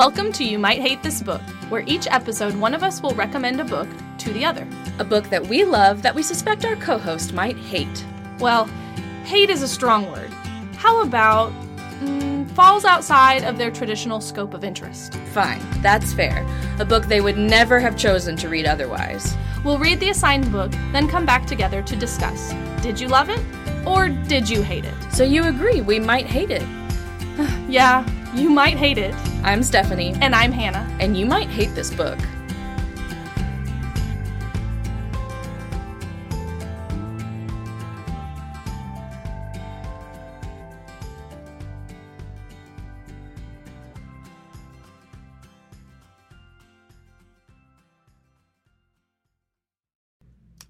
Welcome to You Might Hate This Book, where each episode one of us will recommend a book to the other. A book that we love that we suspect our co host might hate. Well, hate is a strong word. How about mm, falls outside of their traditional scope of interest? Fine, that's fair. A book they would never have chosen to read otherwise. We'll read the assigned book, then come back together to discuss did you love it or did you hate it? So you agree we might hate it. Yeah, you might hate it. I'm Stephanie, And I'm Hannah. and you might hate this book.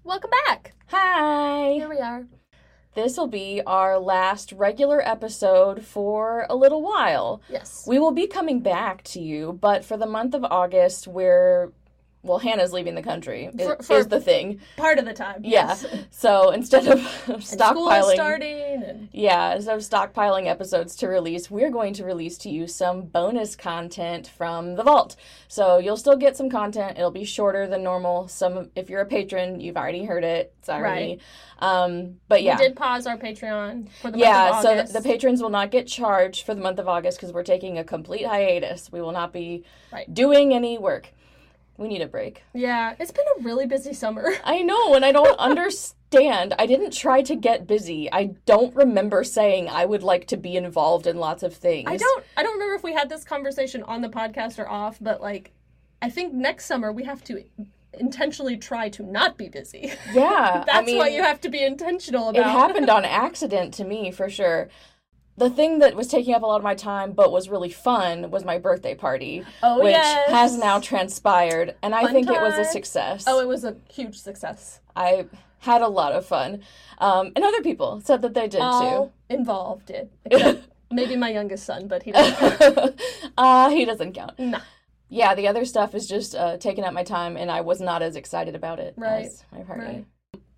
Welcome back. Hi! Here we are. This will be our last regular episode for a little while. Yes. We will be coming back to you, but for the month of August, we're well, Hannah's leaving the country. i- For- for- is the thing. Part of the time. Yeah. yes. So instead of is stockpiling, starting and yeah, instead of stockpiling episodes to release, we're going to release to you some bonus content from the vault. So you'll still get some content. It'll be shorter than normal. Some, if you're a patron, you've already heard it. Sorry. Um, but yeah. we did pause our Patreon for the Yeah, month so of the, August. the patrons will not get charged for the month of August because we're taking a complete hiatus. We will not be Right. doing any work. We need a break. yeah, it's been a really busy summer. I know, and I don't understand. I didn't try to get busy. I don't remember saying I would like to be involved in lots of things. I don't I don't remember if we had this conversation on the podcast or off, but like I think next summer we have to intentionally try to not be busy. Yeah, That's I mean, what you have to be intentional about. It happened on accident to me for sure. The thing that was taking up a lot of my time, but was really fun, was my birthday party, oh which yes. has now transpired, and I Fun think it was a success. Oh, it was a huge success. I had a lot of fun. Um, and other people said that they did too. All involved did. Maybe my youngest son, but he doesn't count. uh, he doesn't count. Nah. Yeah, the other stuff is just uh, taking up my time, and I was not as excited about it Right, as my party. right.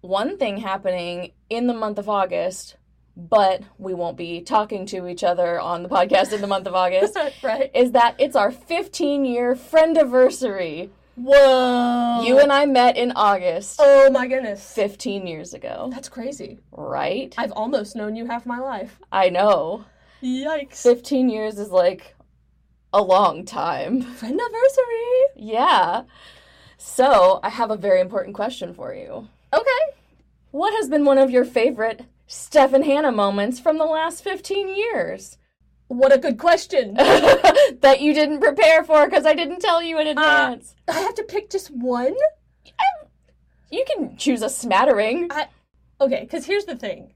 One thing happening in the month of August, but we won't be talking to each other on the podcast in the month of August, right. is that it's our 15 year friend anniversary. Whoa. You and I met in August Oh my goodness. 15 years ago, That's crazy. right? I've almost known you half my life. I know. Yikes. 15 years is like a long time. Friend anniversary. Yeah. So, I have a very important question for you. Okay. What has been one of your favorite Steph and Hannah moments from the last 15 years? What a good question. that you didn't prepare for because I didn't tell you in uh, advance. I have to pick just one? Um, you can choose a smattering. Okay, because here's the thing.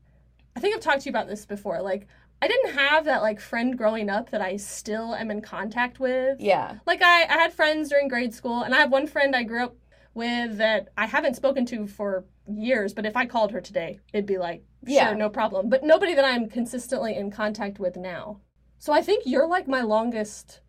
I think I've talked to you about this before. Like, I didn't have that like friend growing up that I still am in contact with. Yeah. Like I, I had friends during grade school, and I have one friend I grew up with that I haven't spoken to for years. But if I called her today, it'd be like, sure, Yeah. no problem. But nobody that I'm consistently in contact with now. So I think you're like my longest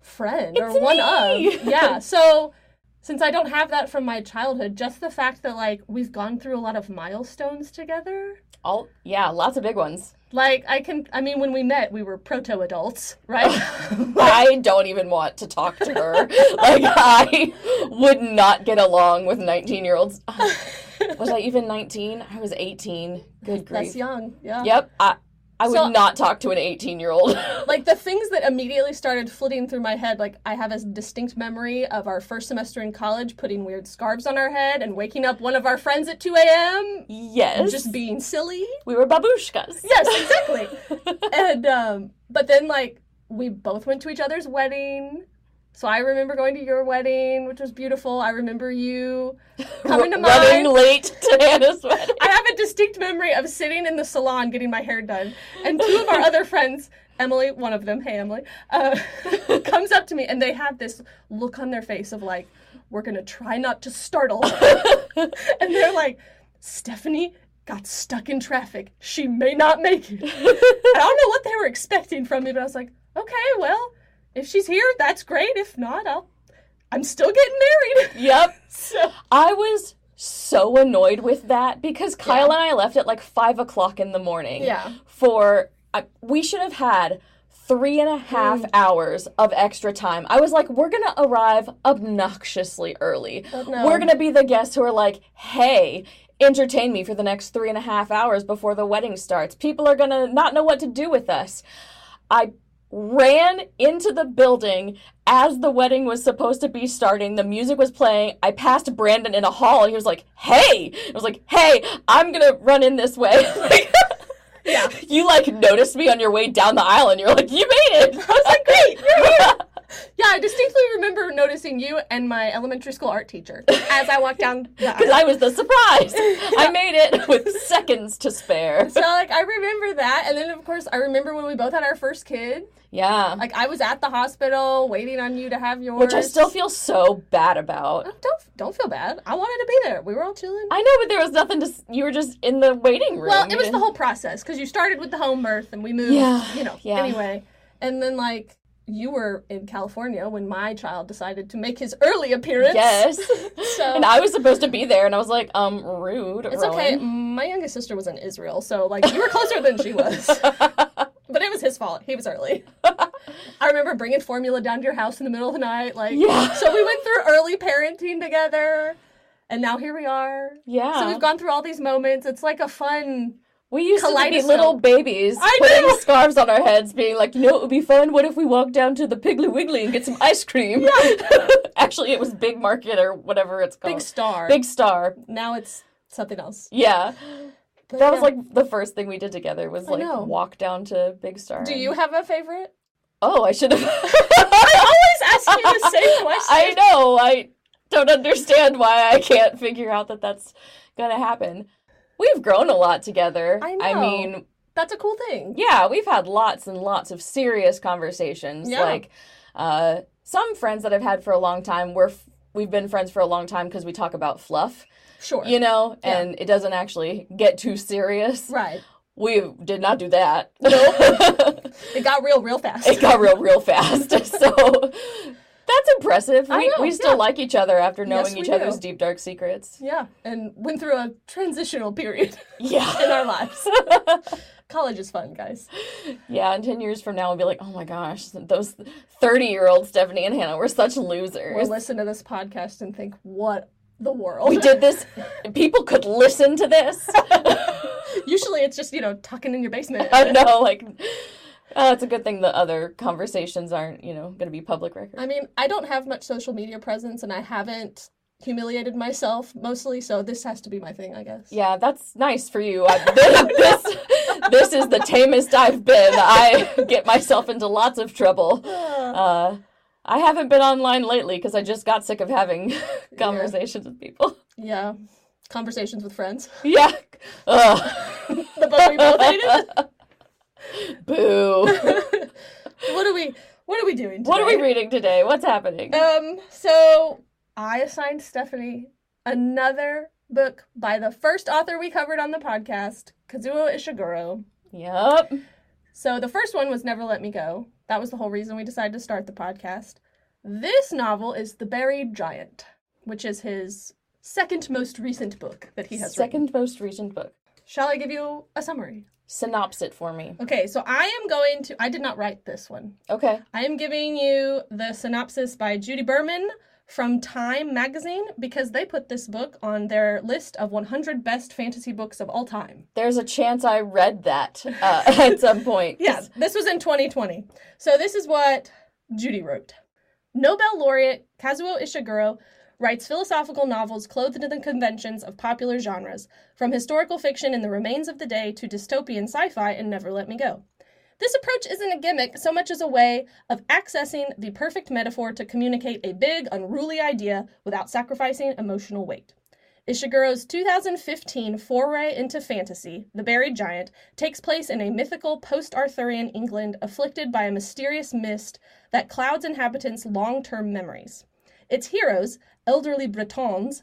friend, It's or one of. Yeah. So since I don't have that from my childhood, just the fact that like we've gone through a lot of milestones together. All yeah, lots of big ones. Like I can, I mean, when we met, we were proto adults, right? I don't even want to talk to her. like I would not get along with 19-year-olds. Was I even 19? I was 18. Good grief. That's young. Yeah. Yep. I I would So- not talk to an 18-year-old. like the things that immediately started flitting through my head like i have a distinct memory of our first semester in college putting weird scarves on our head and waking up one of our friends at 2 a.m yes. and just being silly we were babushkas. yes exactly and um but then like we both went to each other's wedding so i remember going to your wedding which was beautiful i remember you coming to Running mine late to Hannah's wedding. I have a distinct memory of sitting in the salon getting my hair done, and two of our other friends, Emily, one of them, hey Emily, uh, comes up to me, and they have this look on their face of like, we're gonna try not to startle and they're like, Stephanie got stuck in traffic. She may not make it. I don't know what they were expecting from me, but I was like, okay, well, if she's here, that's great. If not, I'll. I'm still getting married. Yep. So I was so annoyed with that because Kyle and I left at like five o'clock in the morning. Yeah. For uh, we should have had three and a half Mm. hours of extra time. I was like, we're gonna arrive obnoxiously early. Oh, no. We're gonna be the guests who are like, hey, entertain me for the next three and a half hours before the wedding starts. People are gonna not know what to do with us. I ran into the building as the wedding was supposed to be starting. The music was playing. I passed Brandon in a hall he was like, hey! I was like, hey, I'm gonna run in this way. Like, Yeah. you like noticed me on your way down the aisle and you're like, you made it! I was like, Great, you're here. Yeah, I distinctly remember noticing you and my elementary school art teacher as I walked down the Because. I was the surprise. I made it with seconds to spare. So like I remember that, and then of course I remember when we both had our first kid. Yeah. Like I was at the hospital waiting on you to have yours. Which I still feel so bad about. Oh, don't don't feel bad. I wanted to be there. We were all chilling. I know, but there was nothing to. You were just in the waiting room. well, it was the whole process because you started with the home birth and we moved. Yeah, You know. yeah. Anyway, and then like you were in California when my child decided to make his early appearance. Yes. So and I was supposed to be there, and I was like, um, rude. it's Rowan. okay. My youngest sister was in Israel, so like you were closer than she was. But it was his fault. He was early. I remember bringing formula down to your house in the middle of the night. Like, Yeah. so we went through early parenting together, and now here we are. yeah. So we've gone through all these moments. It's like a fun. we used to be little babies I putting know. scarves on our heads, being like, you know, it would be fun. What if we walked down to the Piggly Wiggly and get some ice cream? Actually, it was Big Market or whatever it's called. Big star. Big Star. Now it's something else. Yeah. But That was like the first thing we did together was I like walk down to Big Star. Do you have a favorite? Oh, I should have. I always ask you the same question. I know. I don't understand why I can't figure out that that's gonna happen. We've grown a lot together. I I know. mean, That's a cool thing. yeah, we've had lots and lots of serious conversations. Yeah. Like, uh, some friends that I've had for a long time. We're f- we've been friends for a long time because we talk about fluff, Sure. you know, Yeah. and it doesn't actually get too serious. Right. We did not do that. It got real, real fast. it got real real fast so that's impressive I we, know, we still yeah. like each other after knowing Yes, each other's deep dark secrets yeah, and went through a transitional period yeah. in our lives. College is fun, guys. yeah and 10 years from now we'll be like oh my gosh those 30 year old stephanie and hannah were such losers We'll listen to this podcast and think, what the world? we did this people could listen to this Usually it's just, you know, tucking in your basement. i know like uh, it's a good thing the other conversations aren't you know going to be public record I mean, I don't have much social media presence and I haven't humiliated myself mostly, so this has to be my thing, I guess. Yeah, that's nice for you. I, this, this is the tamest I've been. I get myself into lots of trouble. Uh, I haven't been online lately because I just got sick of having conversations with people. Yeah. Conversations with friends. Yeah. Ugh. The book we both hated. Boo. what are we what are we doing today? What are we reading today? What's happening? Um, so I assigned Stephanie another book by the first author we covered on the podcast, Kazuo Ishiguro. Yep. So the first one was Never Let Me Go. That was the whole reason we decided to start the podcast. This novel is The Buried Giant, which is his second most recent book that he has written. Second most recent book. Shall I give you a summary? Synopsis it for me. Okay, so I am going to I did not write this one. Okay. I am giving you the synopsis by Judy Berman from Time magazine because they put this book on their list of 100 best fantasy books of all time. There's a chance I read that uh, at some point. Yeah, this was in 2020. So this is what Judy wrote. Nobel laureate Kazuo Ishiguro writes philosophical novels clothed in the conventions of popular genres, from historical fiction in The Remains of the Day to dystopian sci-fi in Never Let Me Go. This approach isn't a gimmick so much as a way of accessing the perfect metaphor to communicate a big, unruly idea without sacrificing emotional weight. Ishiguro's 2015 foray into fantasy, The Buried Giant, takes place in a mythical post Arthurian England afflicted by a mysterious mist that clouds inhabitants' long term memories. Its heroes, elderly Britons,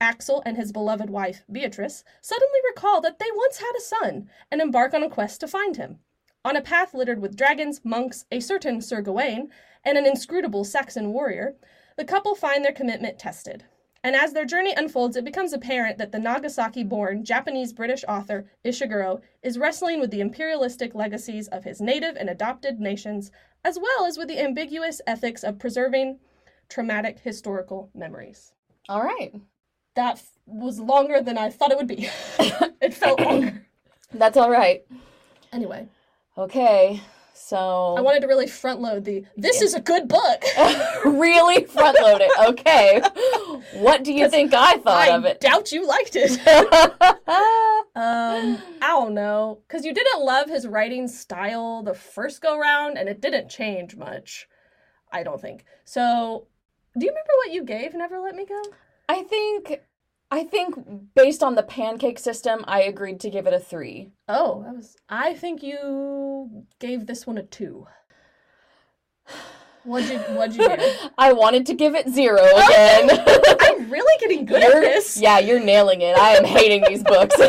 Axl and his beloved wife, Beatrice, suddenly recall that they once had a son and embark on a quest to find him. On a path littered with dragons, monks, a certain Sir Gawain, and an inscrutable Saxon warrior, the couple find their commitment tested. And as their journey unfolds, it becomes apparent that the Nagasaki born Japanese British author Ishiguro is wrestling with the imperialistic legacies of his native and adopted nations, as well as with the ambiguous ethics of preserving traumatic historical memories. All right. That f- was longer than I thought it would be. it felt longer. That's all right. Anyway, Okay. So I wanted to really front load the this is a good book. really front load it. Okay. What do you think I thought I of it? doubt you liked it. Um, I don't know, because you didn't love his writing style the first go round, and it didn't change much. I don't think. So, do you remember what you gave Never Let Me Go? I think I think based on the pancake system, I agreed to give it a 3. Oh, that was. I think you gave this one a two. What'd you What'd you do? I wanted to give it 0 again. I'm really getting good at You're- this. Yeah, you're nailing it. I am hating these books.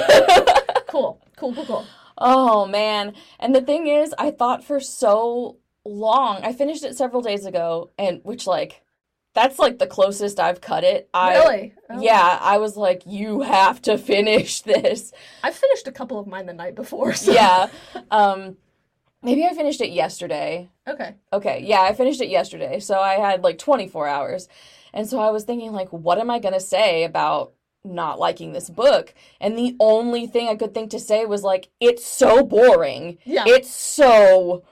Cool, cool, cool, cool. oh man. And the thing is, I thought for so long. I finished it several days ago and which like that's like the closest I've cut it. I really? Oh. Yeah, I was like you have to finish this. I finished a couple of mine the night before. So. Yeah. Um maybe I finished it yesterday. Okay. Okay, yeah, I finished it yesterday. So I had like 24 hours. And so I was thinking like what am I going to say about not liking this book? And the only thing I could think to say was like it's so boring. Yeah. It's so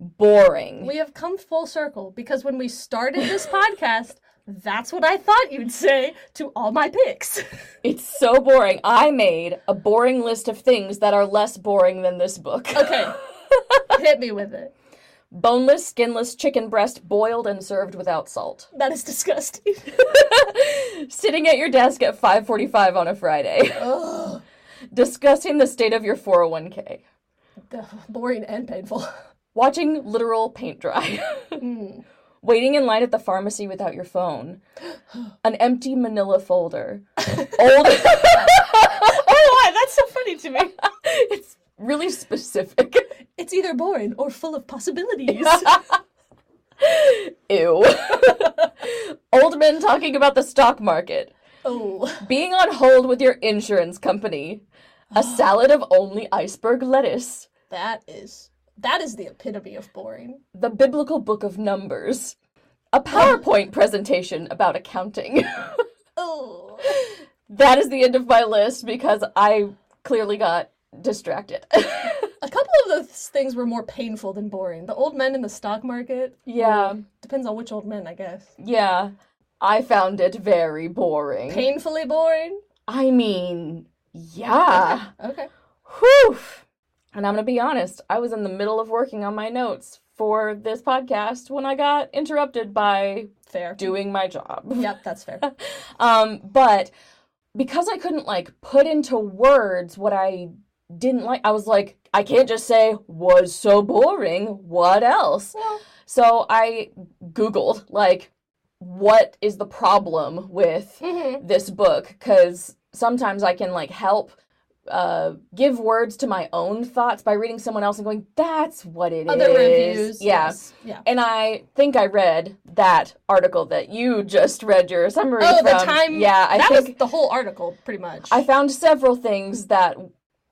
boring. We have come full circle because when we started this podcast, that's what I thought you'd say to all my picks. It's so boring. I made a boring list of things that are less boring than this book. Okay. Hit me with it. Boneless, skinless chicken breast boiled and served without salt. That is disgusting. Sitting at your desk at 5:45 on a Friday. Ugh. Discussing the state of your 401k. Boring and painful. Watching literal paint dry. Mm. Waiting in line at the pharmacy without your phone. An empty manila folder. Old Oh, why? That's so funny to me. It's really specific. It's either boring or full of possibilities. Ew. Old men talking about the stock market. oh. Being on hold with your insurance company. A salad of only iceberg lettuce. That is that is the epitome of boring. The biblical book of numbers. A PowerPoint presentation about accounting. Oh. that is the end of my list because I clearly got distracted. A couple of those things were more painful than boring. The old men in the stock market. yeah. Depends on which old men, I guess. Yeah. I found it very boring. Painfully boring. I mean, yeah. Okay. Whew. And I'm going to be honest, I was in the middle of working on my notes for this podcast when I got interrupted by Fair. doing my job. Yep, that's fair. Um, but because I couldn't like put into words what I didn't like, I was like, I can't just say was so boring. What else? Well, So I Googled like, what is the problem with mhm. this book? Because sometimes I can like help uh give words to my own thoughts by reading someone else and going that's what it is. other reviews. yeah yes. Yeah. and I think I read that article that you just read your summary Oh, from. the time. Yeah, I that think was the whole article, pretty much. I found several things that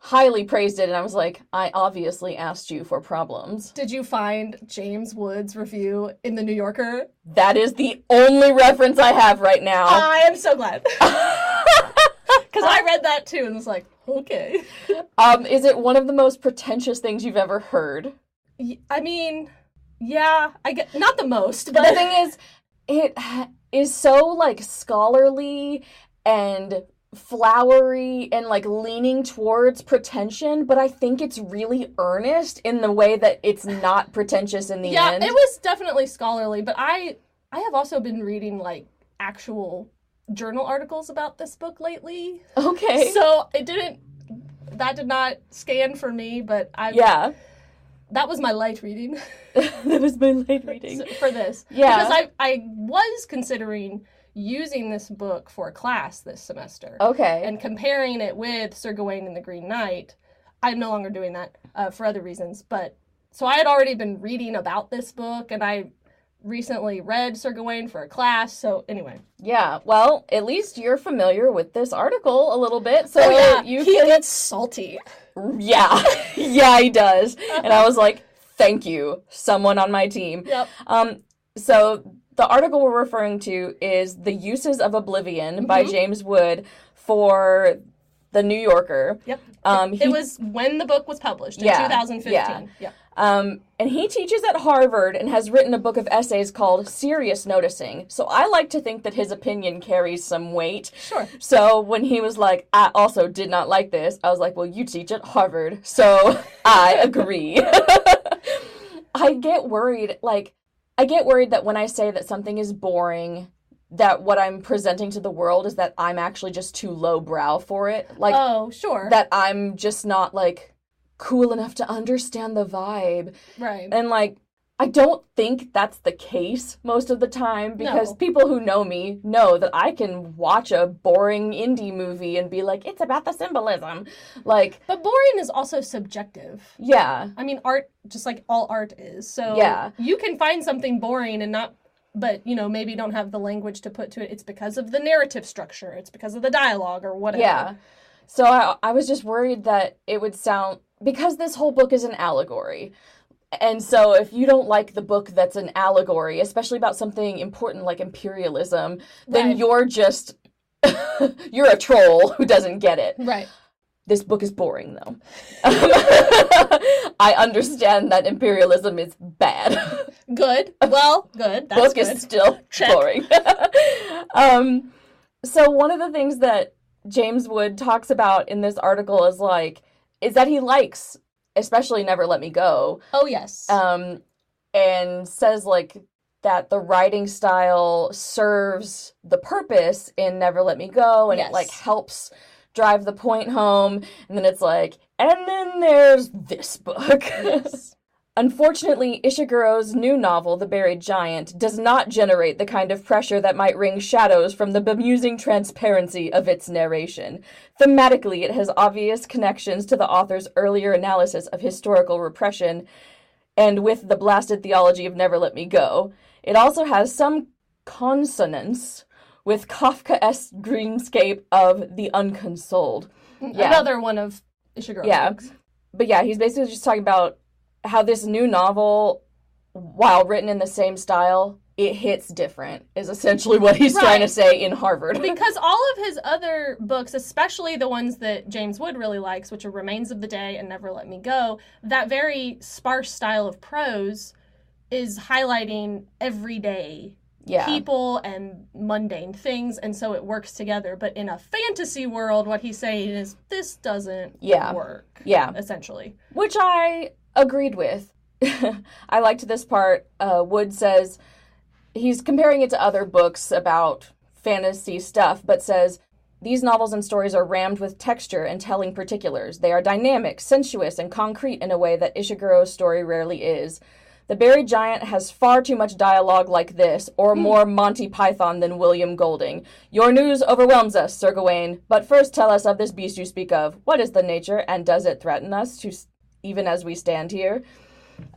highly praised it, and I was like, I obviously asked you for problems. Did you find James Wood's review in the New Yorker? That is the only reference I have right now. I am so glad because I read that too and was like, okay. um, is it one of the most pretentious things you've ever heard? I mean, yeah, I get not the most, but the thing is, it is so like scholarly and flowery and like leaning towards pretension, but I think it's really earnest in the way that it's not pretentious in the yeah, end. it was definitely scholarly. But I, I have also been reading like actual journal articles about this book lately, okay. so it didn't. That did not scan for me, but I yeah, that was my light reading that was my light reading. for this. Yeah. because I I was considering using this book for a class this semester. Okay. and comparing it with Sir Gawain and the Green Knight, I'm no longer doing that uh, for other reasons. But so I had already been reading about this book, and I recently read Sir Gawain for a class. So anyway, Yeah, well, at least you're familiar with this article a little bit, so oh yeah, you he can. gets salty. Yeah, yeah, he does. And I was like, thank you, someone on my team. Yep. Um, so the article we're referring to is "The Uses of Oblivion" by Mhm. James Wood for the New Yorker. Yep. Um, he, it was when the book was published in Yeah, 2015. yeah. Yep. Um, and he teaches at Harvard and has written a book of essays called "Serious Noticing." So I like to think that his opinion carries some weight. Sure. So when he was like, I also did not like this, I was like, well, you teach at Harvard, so I agree. I get worried, like, I get worried that when I say that something is boring, that what I'm presenting to the world is that I'm actually just too lowbrow for it. Like, oh, sure. that I'm just not, like, cool enough to understand the vibe. right. And, like, I don't think that's the case most of the time because No. people who know me know that I can watch a boring indie movie and be like, it's about the symbolism. Like, But boring is also subjective. yeah, I mean, art, just like all art is. So Yeah. you can find something boring and not, but you know, maybe don't have the language to put to it. It's because of the narrative structure. It's because of the dialogue or whatever. yeah. So I, I was just worried that it would sound, because this whole book is an allegory. And so if you don't like the book that's an allegory, especially about something important like imperialism, then Right. you're just, you're a troll who doesn't get it. Right. This book is boring, though. I understand that imperialism is bad. Good. Well, good. That's book good. is still Check. boring. um, so one of the things that James Wood talks about in this article is like is that he likes, especially "Never Let Me Go," oh, yes. um, and says like that the writing style serves the purpose in Never Let Me Go, and Yes. it like helps drive the point home. And then it's like, and then there's this book. yes. Unfortunately, Ishiguro's new novel, The Buried Giant, does not generate the kind of pressure that might wring shadows from the bemusing transparency of its narration. Thematically, it has obvious connections to the author's earlier analysis of historical repression and with the blasted theology of Never Let Me Go. It also has some consonance with Kafkaesque dreamscape of the unconsoled. Hmm, yeah. Another one of Ishiguro's Yeah. books. But yeah, he's basically just talking about how this new novel, while written in the same style, it hits different, is essentially what he's trying to say in Harvard. because all of his other books, especially the ones that James Wood really likes, which are Remains of the Day and Never Let Me Go, that very sparse style of prose is highlighting everyday yeah. people and mundane things, and so it works together. But in a fantasy world, what he's saying is this doesn't Yeah. work, Yeah. essentially. Which I agreed with. I liked this part. Uh, Wood says he's comparing it to other books about fantasy stuff, but says these novels and stories are rammed with texture and telling particulars. They are dynamic, sensuous, and concrete in a way that Ishiguro's story rarely is. The Buried Giant has far too much dialogue like this, or more Monty Python than William Golding. Your news overwhelms us, Sir Gawain. But first tell us of this beast you speak of. What is the nature, and does it threaten us to, even as we stand here?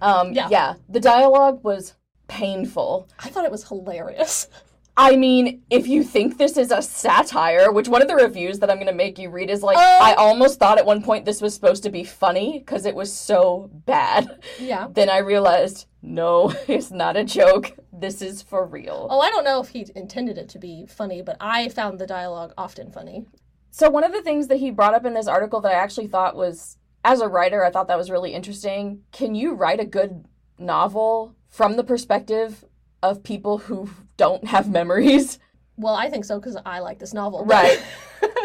Um, Yeah. yeah, the dialogue was painful. I thought it was hilarious. I mean, if you think this is a satire, which one of the reviews that I'm going to make you read is like, Um. I almost thought at one point this was supposed to be funny because it was so bad. yeah. Then I realized, no, it's not a joke. This is for real. Oh, I don't know if he intended it to be funny, but I found the dialogue often funny. So, one of the things that he brought up in this article that I actually thought was, as a writer, I thought that was really interesting. Can you write a good novel from the perspective of people who don't have memories? Well, I think so because I like this novel. Right.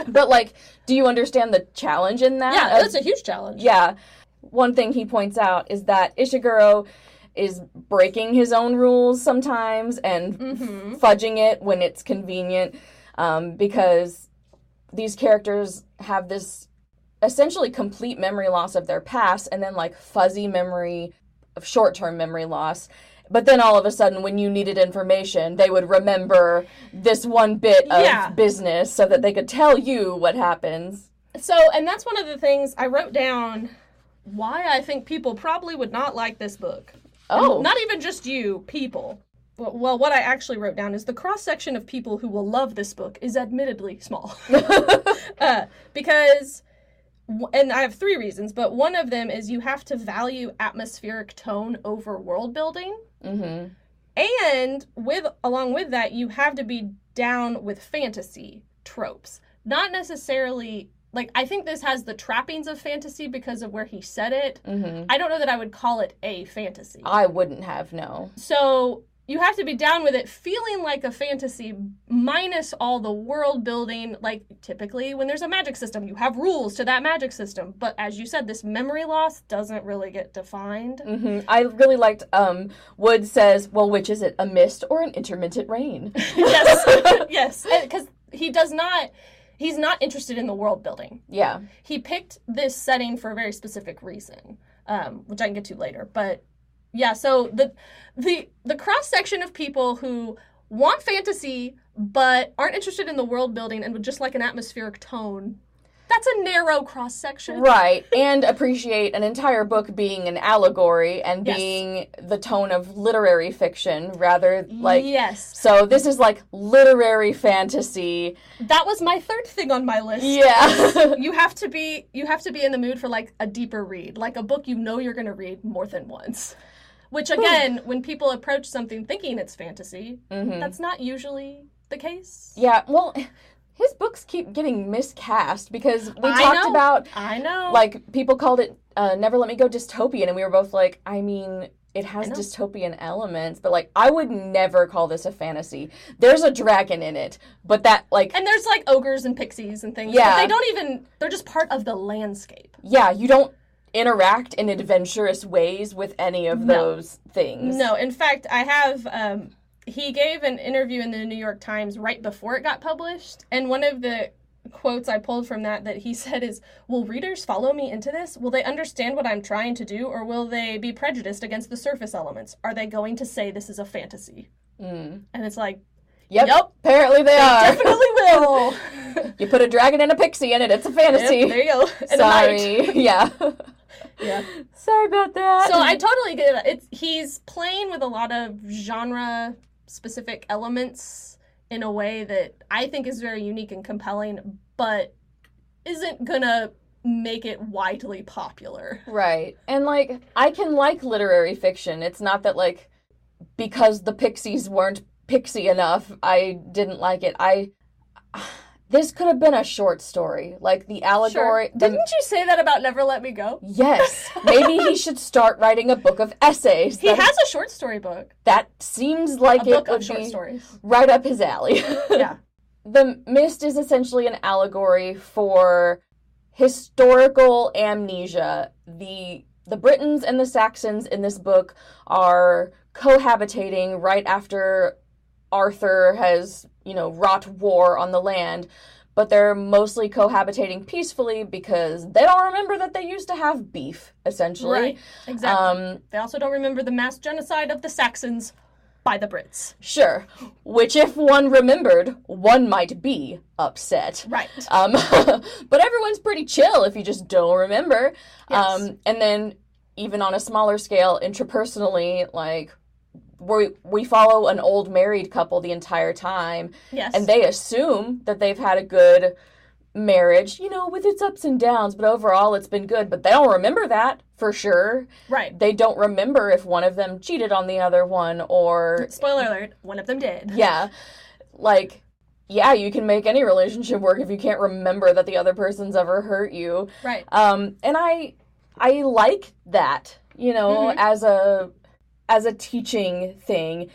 but, like, do you understand the challenge in that? yeah, that's a huge challenge. Yeah. One thing he points out is that Ishiguro is breaking his own rules sometimes and Mm-hmm. fudging it when it's convenient um, because these characters have this essentially complete memory loss of their past and then like fuzzy memory of short-term memory loss but then all of a sudden when you needed information they would remember this one bit of Yeah. business so that they could tell you what happens So, and that's one of the things I wrote down why I think people probably would not like this book. oh Not even just you, people. well, what I actually wrote down is the cross section of people who will love this book is admittedly small. uh, because, and I have three reasons, but one of them is you have to value atmospheric tone over world building. mm-hmm. And with along with that, you have to be down with fantasy tropes. Not necessarily like I think this has the trappings of fantasy because of where he said it. Mm-hmm. I don't know that I would call it a fantasy. I wouldn't have no. So you have to be down with it feeling like a fantasy minus all the world building like typically when there's a magic system you have rules to that magic system. But as you said this memory loss doesn't really get defined. Hmm I really liked um Wood says, well, which is it, a mist or an intermittent rain? yes. Yes. Because he does not he's not interested in the world building. Yeah. he picked this setting for a very specific reason um, which i can get to later. But yeah so the the the cross section of people who want fantasy but aren't interested in the world building and would just like an atmospheric tone that's a narrow cross section Right, and appreciate an entire book being an allegory and Yes. being the tone of literary fiction rather like yes so this is like literary fantasy. that was my third thing on my list Yeah. you have to be you have to be in the mood for like a deeper read like a book you know you're going to read more than once which again when people approach something thinking it's fantasy Mhm. that's not usually the case Yeah, well, his books keep getting miscast because we I talked know. about i know like people called it uh, Never Let Me Go dystopian, and we were both like, I mean, it has dystopian elements, but like, I would never call this a fantasy. There's a dragon in it, but that like, and there's like ogres and pixies and things Yeah. but they don't even they're just part of the landscape yeah, you don't interact in adventurous ways with any of No. those things. no in fact i have um he gave an interview in the new york times right before it got published and one of the quotes i pulled from that that he said is will readers follow me into this will they understand what i'm trying to do or will they be prejudiced against the surface elements are they going to say this is a fantasy Mm. and it's like Yep. Yep. Apparently they are. definitely will you put a dragon and a pixie in it. It's a fantasy. Yep, there you go And a knight. Sorry. yeah. Yeah Sorry about that. So I totally get it. It's he's playing with a lot of genre specific elements in a way that I think is very unique and compelling, but isn't gonna make it widely popular. Right. And like I can like literary fiction. It's not that like because the pixies weren't pixie enough, I didn't like it. I this could have been a short story. Like the allegory the- Didn't you say that about Never Let Me Go? Yes. Maybe he should start writing a book of essays. He That, has a short story book, that seems like a it book would of short be stories. right up his alley. Yeah. The Mist is essentially an allegory for historical amnesia. The the Britons and the Saxons in this book are cohabitating right after Arthur has, you know, wrought war on the land, but they're mostly cohabitating peacefully because they don't remember that they used to have beef, essentially. Right. Exactly. Um, they also don't remember the mass genocide of the Saxons by the Brits. sure. Which, if one remembered, one might be upset. Right. Um, but everyone's pretty chill if you just don't remember. Yes. Um, and then even on a smaller scale, interpersonally, like we we follow an old married couple the entire time, yes. and they assume that they've had a good marriage, you know, with its ups and downs, but overall it's been good. But they don't remember that for sure. right. They don't remember if one of them cheated on the other one or Spoiler alert, one of them did. yeah like yeah you can make any relationship work if you can't remember that the other person's ever hurt you Right. um and i i like that you know Mhm. as a as a teaching thing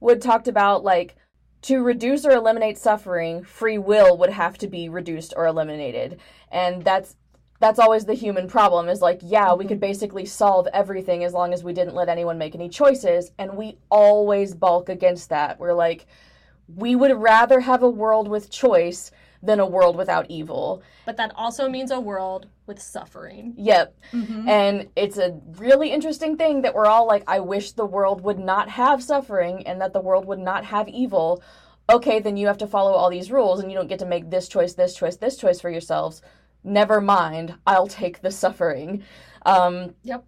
wood talked about like to reduce or eliminate suffering free will would have to be reduced or eliminated. And that's that's always the human problem is like yeah we could mm-hmm. basically solve everything as long as we didn't let anyone make any choices and we always balk against that. We're like we would rather have a world with choice than a world without evil. But that also means a world with suffering. yep Mm-hmm. and it's a really interesting thing that we're all like, I wish the world would not have suffering and that the world would not have evil. Okay, then you have to follow all these rules and you don't get to make this choice, this choice, this choice for yourselves. Never mind, I'll take the suffering. Um, Yep.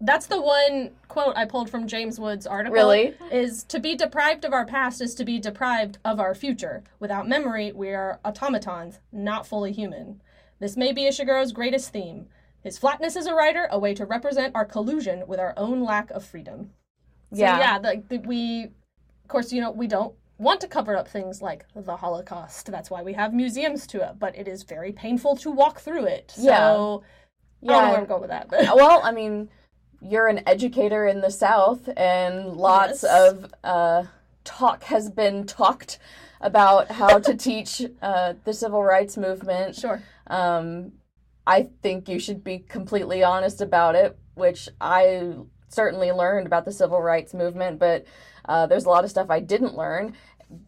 That's the one quote I pulled from James Wood's article. Really? Is to be deprived of our past is to be deprived of our future. Without memory, we are automatons, not fully human. This may be Ishiguro's greatest theme. His flatness as a writer, a way to represent our collusion with our own lack of freedom. So, Yeah. yeah, the, the, we, of course, you know, we don't want to cover up things like the Holocaust. That's why we have museums to it, but it is very painful to walk through it. So, Yeah. I don't know where I'm going with that. But. well, I mean, you're an educator in the South, and lots Yes. of uh, talk has been talked about how to teach uh, the civil rights movement. Sure. Um, I think you should be completely honest about it, which I certainly learned about the civil rights movement, but uh, there's a lot of stuff I didn't learn.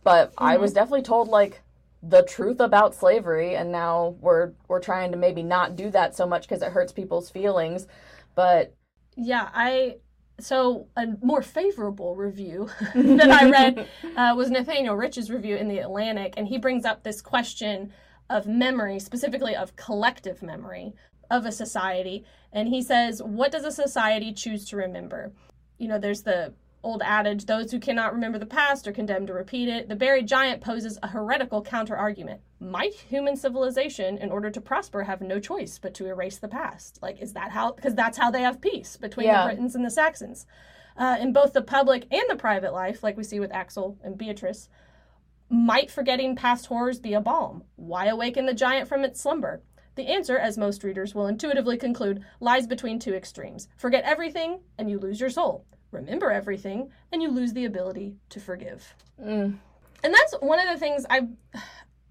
But I was definitely told like the truth about slavery, and now we're we're trying to maybe not do that so much because it hurts people's feelings. But Yeah, I so a more favorable review that I read uh, was Nathaniel Rich's review in the Atlantic, and he brings up this question of memory, specifically of collective memory of a society, and he says, "What does a society choose to remember?" You know, there's the old adage, "Those who cannot remember the past are condemned to repeat it." The buried giant poses a heretical counterargument. Might human civilization, in order to prosper, have no choice but to erase the past? Like, is that how? Because that's how they have peace between Yeah. the Britons and the Saxons. Uh, in both the public and the private life, like we see with Axl and Beatrice, might forgetting past horrors be a balm? Why awaken the giant from its slumber? The answer, as most readers will intuitively conclude, lies between two extremes. Forget everything, and you lose your soul. Remember everything, and you lose the ability to forgive. mm, And that's one of the things I,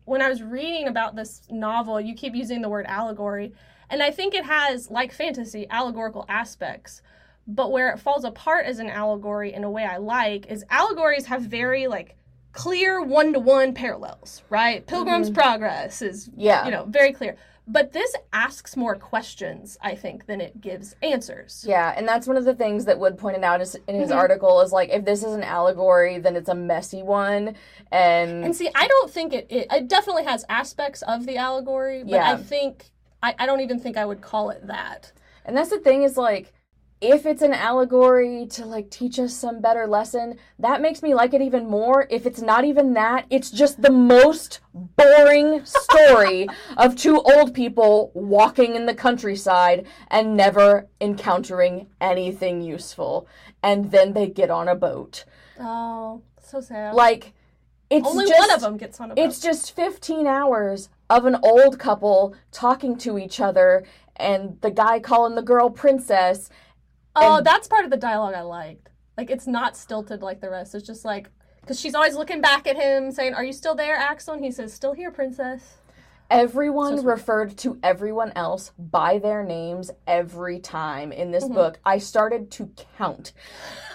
when I was reading about this novel, you keep using the word allegory, and I think it has, like fantasy, allegorical aspects. But where it falls apart as an allegory in a way I like is allegories have very like clear one to one parallels, right? Pilgrim's Progress is yeah, you know very clear. But this asks more questions, I think, than it gives answers. Yeah, and that's one of the things that Wood pointed out is, in his Mhm. article is like if this is an allegory, then it's a messy one, and, And see, I don't think it, it, it definitely has aspects of the allegory, but Yeah. I think, I, I don't even think I would call it that. and that's the thing is like if it's an allegory to like teach us some better lesson, that makes me like it even more. If it's not even that, it's just the most boring story of two old people walking in the countryside and never encountering anything useful, and then they get on a boat. Oh, so sad. Like it's Only just, one of them gets on a boat. It's just 15 hours of an old couple talking to each other and the guy calling the girl princess. Oh, and- that's part of the dialogue I liked. Like, it's not stilted like the rest. It's just like, because she's always looking back at him, saying, Are you still there, Axl? And he says, Still here, princess. Everyone So referred to everyone else by their names every time in this Mhm. book. I started to count.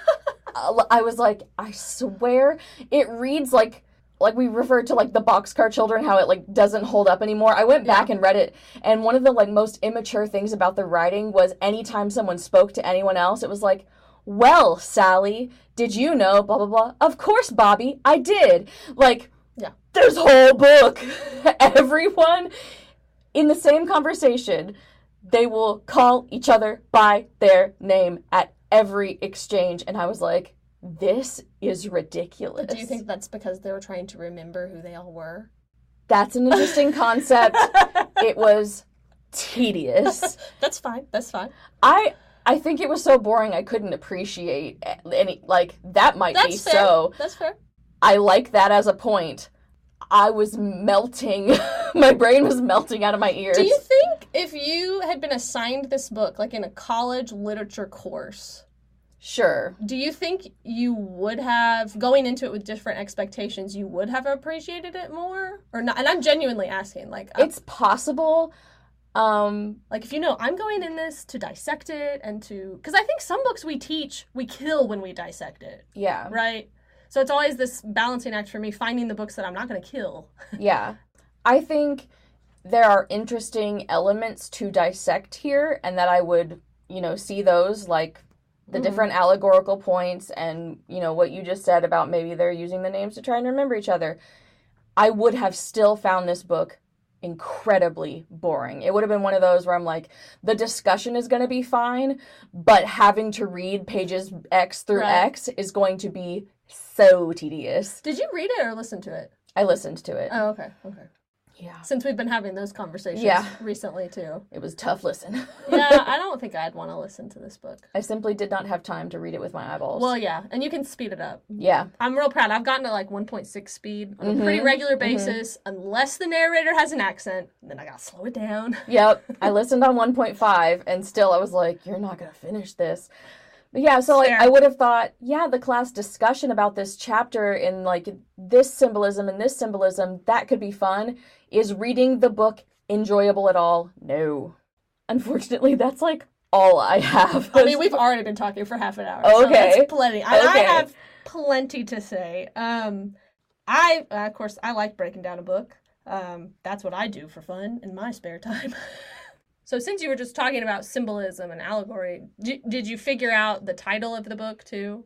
I was like, I swear it reads like like we referred to like the boxcar children how it like doesn't hold up anymore. I went back and read it and one of the like most immature things about the writing was anytime someone spoke to anyone else it was like, "Well, Sally, did you know blah blah blah?" Of course, Bobby, I did. Like Yeah. This whole book everyone in the same conversation they will call each other by their name at every exchange and i was like this is ridiculous Do you think that's because they were trying to remember who they all were? that's an interesting concept it was tedious That's fine. That's fine. i i think it was so boring i couldn't appreciate any like that might be fair. so That's fair. i like that as a point i was melting my brain was melting out of my ears Do you think if you had been assigned this book, like in a college literature course, sure. Do you think you would have going into it with different expectations you would have appreciated it more? Or not and i'm genuinely asking like uh, it's possible um like if you know i'm going in this to dissect it and to because i think some books we teach we kill when we dissect it. Yeah. Right? So it's always this balancing act for me finding the books that i'm not going to kill. Yeah. I think there are interesting elements to dissect here, and that I would, you know, see those like the Mhm. different allegorical points and, you know, what you just said about maybe they're using the names to try and remember each other. I would have still found this book incredibly boring. It would have been one of those where I'm like, the discussion is going to be fine, but having to read pages X through Right. X is going to be so tedious. Did you read it or listen to it? I listened to it. Oh, okay, okay. Yeah. Since we've been having those conversations Yeah. recently too. It was tough listen. Yeah, I don't think I'd want to listen to this book. I simply did not have time to read it with my eyeballs. Well, yeah, and you can speed it up. yeah. I'm real proud. I've gotten to like 1.6 speed on a Mhm, pretty regular basis, unless the narrator has an accent. Then I gotta slow it down. Yep. I listened on 1.5 and still I was like, you're not going to finish this. Yeah, so like Fair. I would have thought, yeah, the class discussion about this chapter in like this symbolism and this symbolism, that could be fun. Is reading the book enjoyable at all? No. Unfortunately, that's like all I have. I mean, we've already been talking for half an hour. so Okay. that's plenty. I Okay. have plenty to say. Um, I, uh, of course, I like breaking down a book. Um, that's what I do for fun in my spare time. so, since you were just talking about symbolism and allegory, d- did you figure out the title of the book too?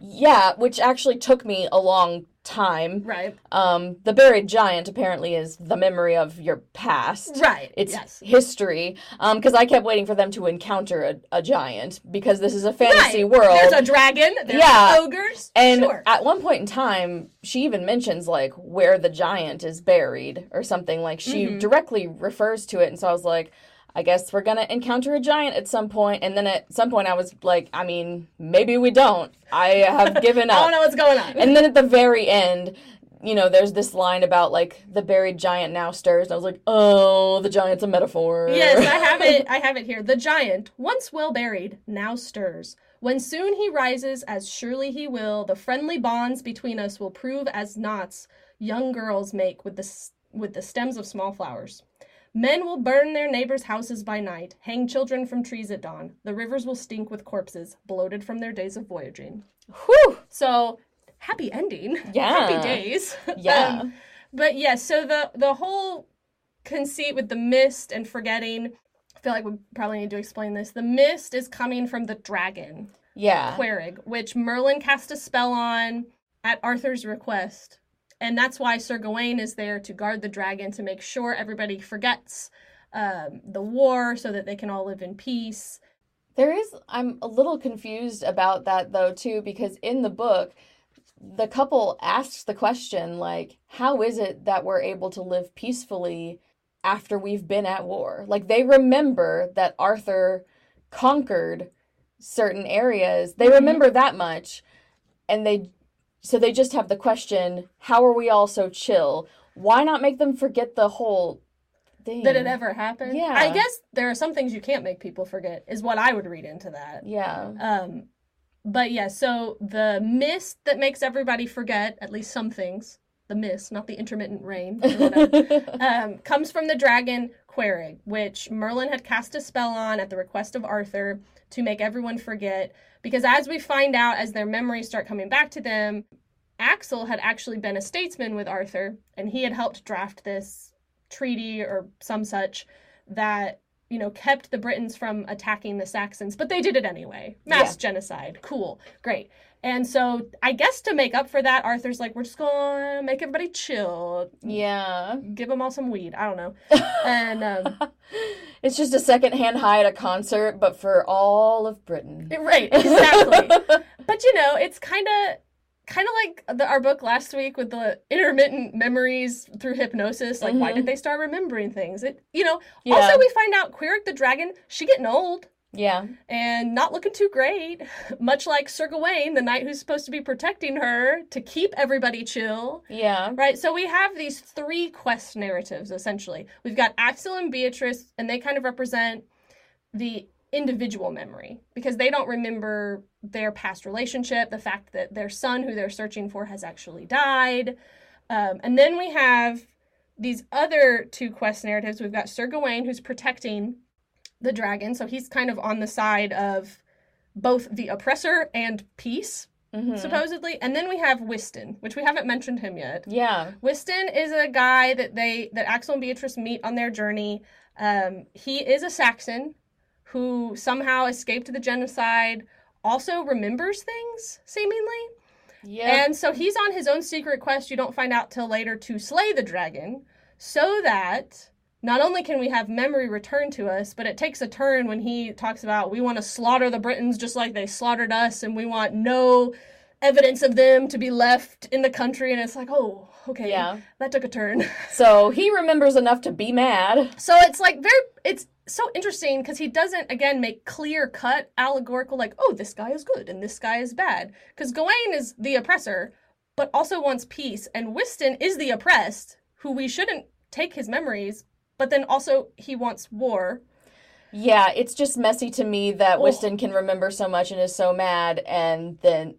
yeah, which actually took me a long time. Right. Um, the buried giant apparently is the memory of your past. Right. It's yes. history. Um, because I kept waiting for them to encounter a, a giant because this is a fantasy Right. world. There's a dragon. There's Yeah. ogres. and sure. at one point in time, she even mentions like where the giant is buried or something. Like she Mhm. directly refers to it, and so I was like, I guess we're gonna encounter a giant at some point. And then at some point, I was like, I mean, maybe we don't. I have given up. I don't know what's going on. And then at the very end, you know, there's this line about like the buried giant now stirs, and I was like, oh, the giant's a metaphor. Yes, I have it. I have it here. The giant, once well buried, now stirs. When soon he rises, as surely he will, the friendly bonds between us will prove as knots young girls make with the with the stems of small flowers. Men will burn their neighbors' houses by night, hang children from trees at dawn. The rivers will stink with corpses, bloated from their days of voyaging. Whew. So, happy ending. Yeah. Happy days. Yeah. Um, but yeah, so the the whole conceit with the mist and forgetting, I feel like we probably need to explain this. The mist is coming from the dragon, yeah. Querig, which Merlin cast a spell on at Arthur's request. And that's why Sir Gawain is there to guard the dragon to make sure everybody forgets um, the war so that they can all live in peace. There is, I'm a little confused about that though, too, because in the book, the couple asks the question, like, how is it that we're able to live peacefully after we've been at war? Like, they remember that Arthur conquered certain areas, they Mhm. remember that much, and they, so they just have the question, how are we all so chill? Why not make them forget the whole thing? That it ever happened. Yeah. I guess there are some things you can't make people forget, is what I would read into that. Yeah. Um, but yeah, so the mist that makes everybody forget, at least some things, the mist, not the intermittent rain, um, comes from the dragon Querig, which Merlin had cast a spell on at the request of Arthur to make everyone forget. Because as we find out, as their memories start coming back to them, Axl had actually been a statesman with Arthur, and he had helped draft this treaty or some such that you know kept the Britons from attacking the Saxons, but they did it anyway. Mass genocide, cool, great. And so I guess to make up for that, Arthur's like, we're just gonna make everybody chill, yeah. give them all some weed. I don't know. And um, it's just a secondhand high at a concert, but for all of Britain. right, exactly. but you know, it's kind of kind of like the, our book last week with the intermittent memories through hypnosis. Like, why Mhm. did they start remembering things? It, you know. yeah. Also, we find out Querig the dragon, she getting old yeah. and not looking too great. Much like Sir Gawain, the knight who's supposed to be protecting her to keep everybody chill. Yeah. Right, so we have these three quest narratives essentially. We've got Axl and Beatrice, and they kind of represent the individual memory because they don't remember their past relationship, the fact that their son, who they're searching for, has actually died. Um, and then we have these other two quest narratives. We've got Sir Gawain, who's protecting the dragon, so he's kind of on the side of both the oppressor and peace, Mhm. supposedly. And then we have Wistan, which we haven't mentioned him yet. Yeah. Wistan is a guy that they that Axl and Beatrice meet on their journey. Um, he is a Saxon who somehow escaped the genocide, also remembers things seemingly, Yeah. and so he's on his own secret quest. You don't find out till later to slay the dragon. so that not only can we have memory returned to us, but it takes a turn when he talks about we want to slaughter the Britons just like they slaughtered us, and we want no evidence of them to be left in the country. And it's like, oh, okay, Yeah. that took a turn. So he remembers enough to be mad. So it's like very, it's so interesting because he doesn't again make clear cut allegorical like, oh, this guy is good and this guy is bad. Because Gawain is the oppressor, but also wants peace, and Wistan is the oppressed, who we shouldn't take his memories, but then also he wants war. Yeah, it's just messy to me that Oh. Wistan can remember so much and is so mad, and then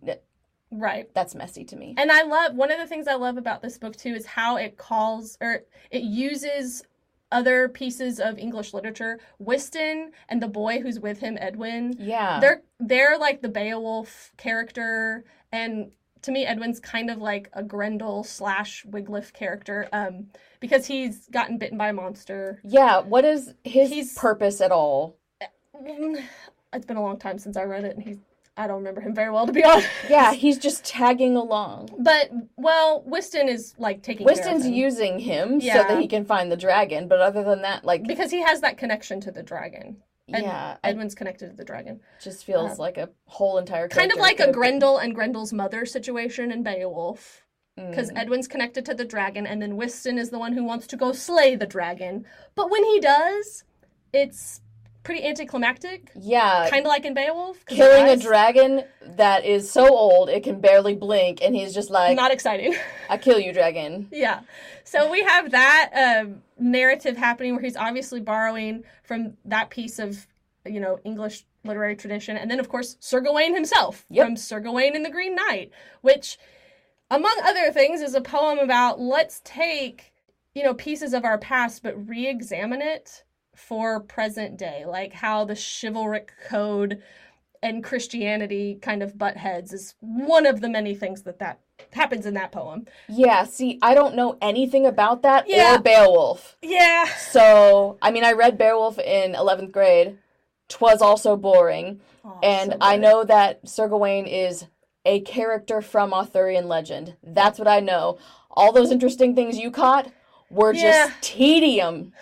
Right. that's messy to me. And I love one of the things I love about this book too is how it calls or it uses other pieces of English literature. Wistan and the boy who's with him, Edwin. Yeah. They're they're like the Beowulf character, and to me, Edwin's kind of like a Grendel slash Wiglaf character, um, because he's gotten bitten by a monster. yeah, what is his He's- purpose at all? Mm, It's been a long time since I read it, and he's I don't remember him very well to be honest. Yeah, he's just tagging along. But well, Wistan is like taking care of him. using him so that he can find the dragon, but other than that, like, because he has that connection to the dragon. And yeah, Edwin's connected to the dragon. just feels uh, like a whole entire Kind of like a been- Grendel and Grendel's mother situation in Beowulf. Because Mm. Edwin's connected to the dragon, and then Wistan is the one who wants to go slay the dragon. But when he does, it's pretty anticlimactic. yeah, Kind of like in Beowulf. killing a dragon that is so old it can barely blink, and he's just like, Not exciting. "I kill you, dragon." Yeah. So we have that um, narrative happening where he's obviously borrowing from that piece of, you know, English literary tradition. And then, of course, Sir Gawain himself Yep. from Sir Gawain and the Green Knight, which, among other things, is a poem about let's take, you know, pieces of our past but re examine it for present day, like how the chivalric code and Christianity kind of butt heads is one of the many things that that happens in that poem. Yeah, see, I don't know anything about that Yeah. or Beowulf. Yeah. So, I mean, I read Beowulf in 11th grade. Twas also boring. Oh, And so I know that Sir Gawain is a character from Arthurian legend. That's what I know. All those interesting things you caught were Yeah. just tedium.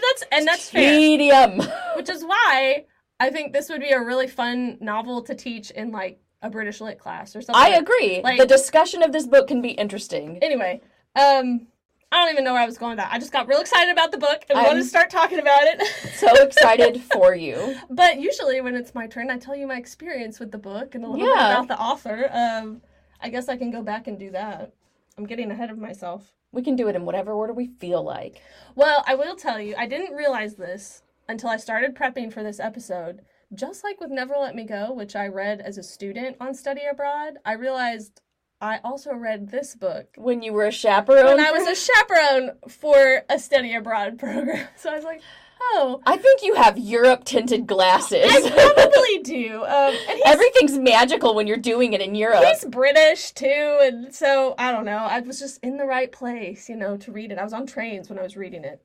That's and that's fair. Tedium. Which is why I think this would be a really fun novel to teach in like a British lit class or something. I agree. Like- the discussion of this book can be interesting. Anyway, um, I don't even know where I was going with that. I just got real excited about the book and I'm- wanted to start talking about it. So excited for you. but usually when it's my turn, I tell you my experience with the book and a little bit about the author. Um, I guess I can go back and do that. I'm getting ahead of myself. We can do it in whatever order we feel like. Well, I will tell you, I didn't realize this until I started prepping for this episode. Just like with Never Let Me Go, which I read as a student on study abroad, I realized I also read this book When you were a chaperone. when I was a chaperone for a study abroad program. So I was like, oh, I think you have Europe tinted glasses. I probably do. Um, and Everything's magical when you're doing it in Europe. he's British too, and so I don't know. I was just in the right place, you know, to read it. I was on trains when I was reading it.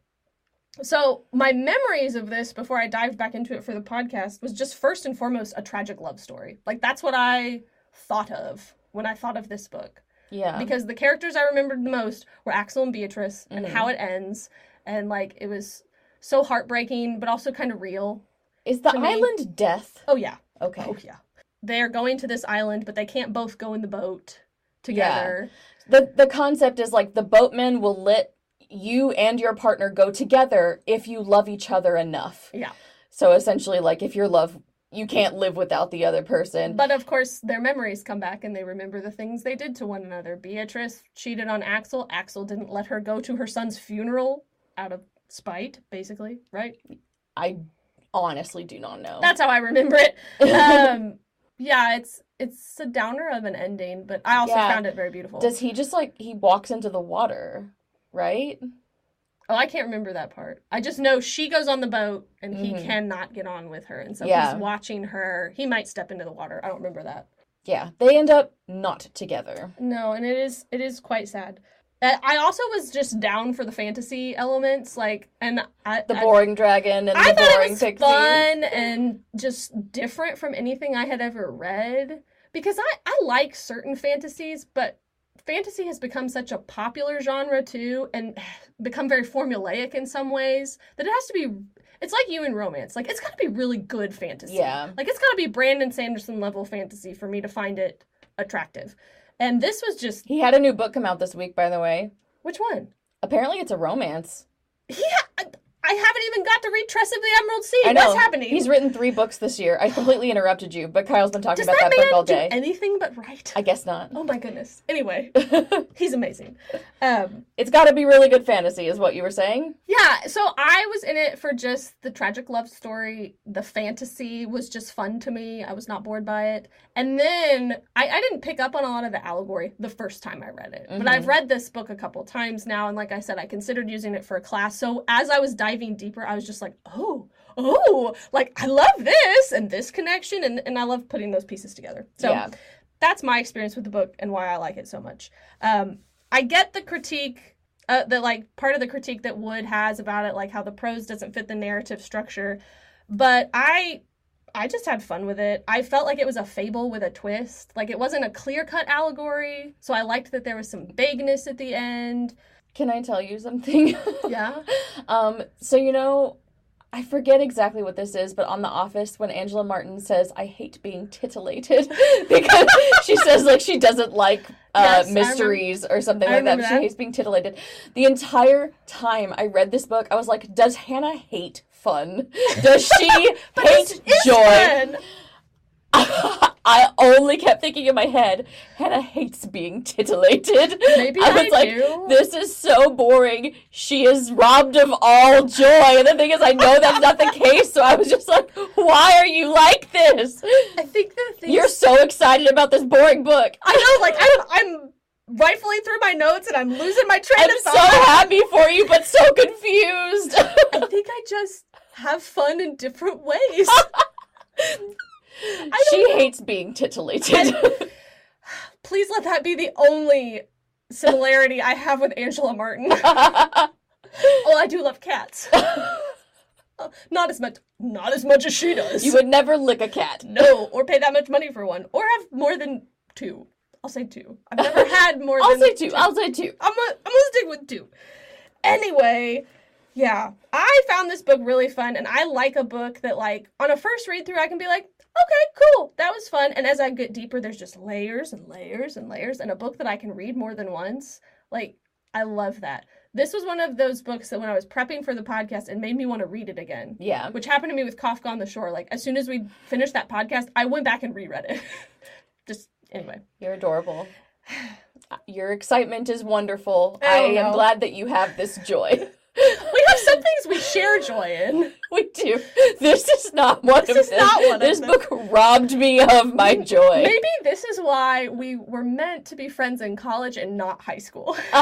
So my memories of this before I dived back into it for the podcast was just first and foremost a tragic love story. Like that's what I thought of when I thought of this book. yeah. Because the characters I remembered the most were Axl and Beatrice and Mhm. how it ends. And like it was so heartbreaking, but also kind of real. Is the to me- island death? Oh yeah. Okay. Oh yeah. They are going to this island, but they can't both go in the boat together. Yeah. The the concept is like the boatman will let you and your partner go together if you love each other enough. Yeah. So essentially like if your love you can't live without the other person. But of course, their memories come back and they remember the things they did to one another. Beatrice cheated on Axl. Axl didn't let her go to her son's funeral out of spite, basically, right? I honestly do not know. That's how I remember it. Um, yeah, it's it's a downer of an ending, but I also Yeah. found it very beautiful. Does he just like he walks into the water, right? oh, I can't remember that part. I just know she goes on the boat and he Mhm. cannot get on with her, and so Yeah. he's watching her. He might step into the water. I don't remember that. Yeah, they end up not together. No, and it is it is quite sad. Uh, I also was just down for the fantasy elements, like, and I The I- boring dragon and I, the thought it boring was pixie. fun and just different from anything I had ever read because I I like certain fantasies, but fantasy has become such a popular genre too and become very formulaic in some ways that it has to be it's like you in romance like it's got to be really good fantasy Yeah. like it's got to be brandon sanderson level fantasy for me to find it attractive and this was just He had a new book come out this week, by the way. which one Apparently, it's a romance. yeah I, haven't even got to read Tress of the Emerald Sea. I know. What's happening? He's written three books this year. I completely interrupted you, but Kyle's been talking Does about that that, book all do day. anything but write? I guess not. Oh my goodness. Anyway, he's amazing. Um, It's got to be really good fantasy, is what you were saying. yeah, so I was in it for just the tragic love story. The fantasy was just fun to me. I was not bored by it. And then I, I didn't pick up on a lot of the allegory the first time I read it. But Mhm. I've read this book a couple times now. And like I said, I considered using it for a class. So as I was diving deeper, I was just like, oh, oh, like I love this and this connection. And, and I love putting those pieces together. So yeah. that's my experience with the book and why I like it so much. Um, I get the critique, uh, the like part of the critique that Wood has about it, like how the prose doesn't fit the narrative structure, but I. I just had fun with it. I felt like it was a fable with a twist. Like it wasn't a clear cut allegory. So I liked that there was some vagueness at the end. Can I tell you something? Yeah. um, so you know, I forget exactly what this is, but on The Office, when Angela Martin says, "I hate being titillated," because she says like she doesn't like uh, Yes, mysteries or something I like that. but She hates being titillated. The entire time I read this book, I was like, "Does Hannah hate fun? Does she hate joy?" I only kept thinking in my head, Hannah hates being titillated. Maybe I was I like, do. this is so boring. She is robbed of all joy. And the thing is, I know that's not the case. So I was just like, why are you like this? I think the thing You're so excited about this boring book. I know, like I'm, I'm rifling through my notes and I'm losing my train of thought. I'm of so happy for you, but so confused. I think I just have fun in different ways. She know. hates being titillated. Please let that be the only similarity I have with Angela Martin. Oh, I do love cats. Uh, not as much, not as much as she does. you would never lick a cat. no, or pay that much money for one, or have more than two. I'll say two. I've never had more I'll say two. I'll say two. I'm gonna, I'm gonna stick with two. Anyway, yeah, I found this book really fun, and I like a book that, like, on a first read through, I can be like, okay, cool, that was fun. And as I get deeper, there's just layers and layers and layers, and a book that I can read more than once. Like, I love that. This was one of those books that when I was prepping for the podcast, it made me want to read it again. Yeah. Which happened to me with Kafka on the Shore. Like, as soon as we finished that podcast, I went back and reread it. just, anyway. You're adorable. Your excitement is wonderful. I I, am glad that you have this joy. We have some things we share joy in. we do. This is not one This of is them. not one of this them. book robbed me of my joy. Maybe this is why we were meant to be friends in college and not high school.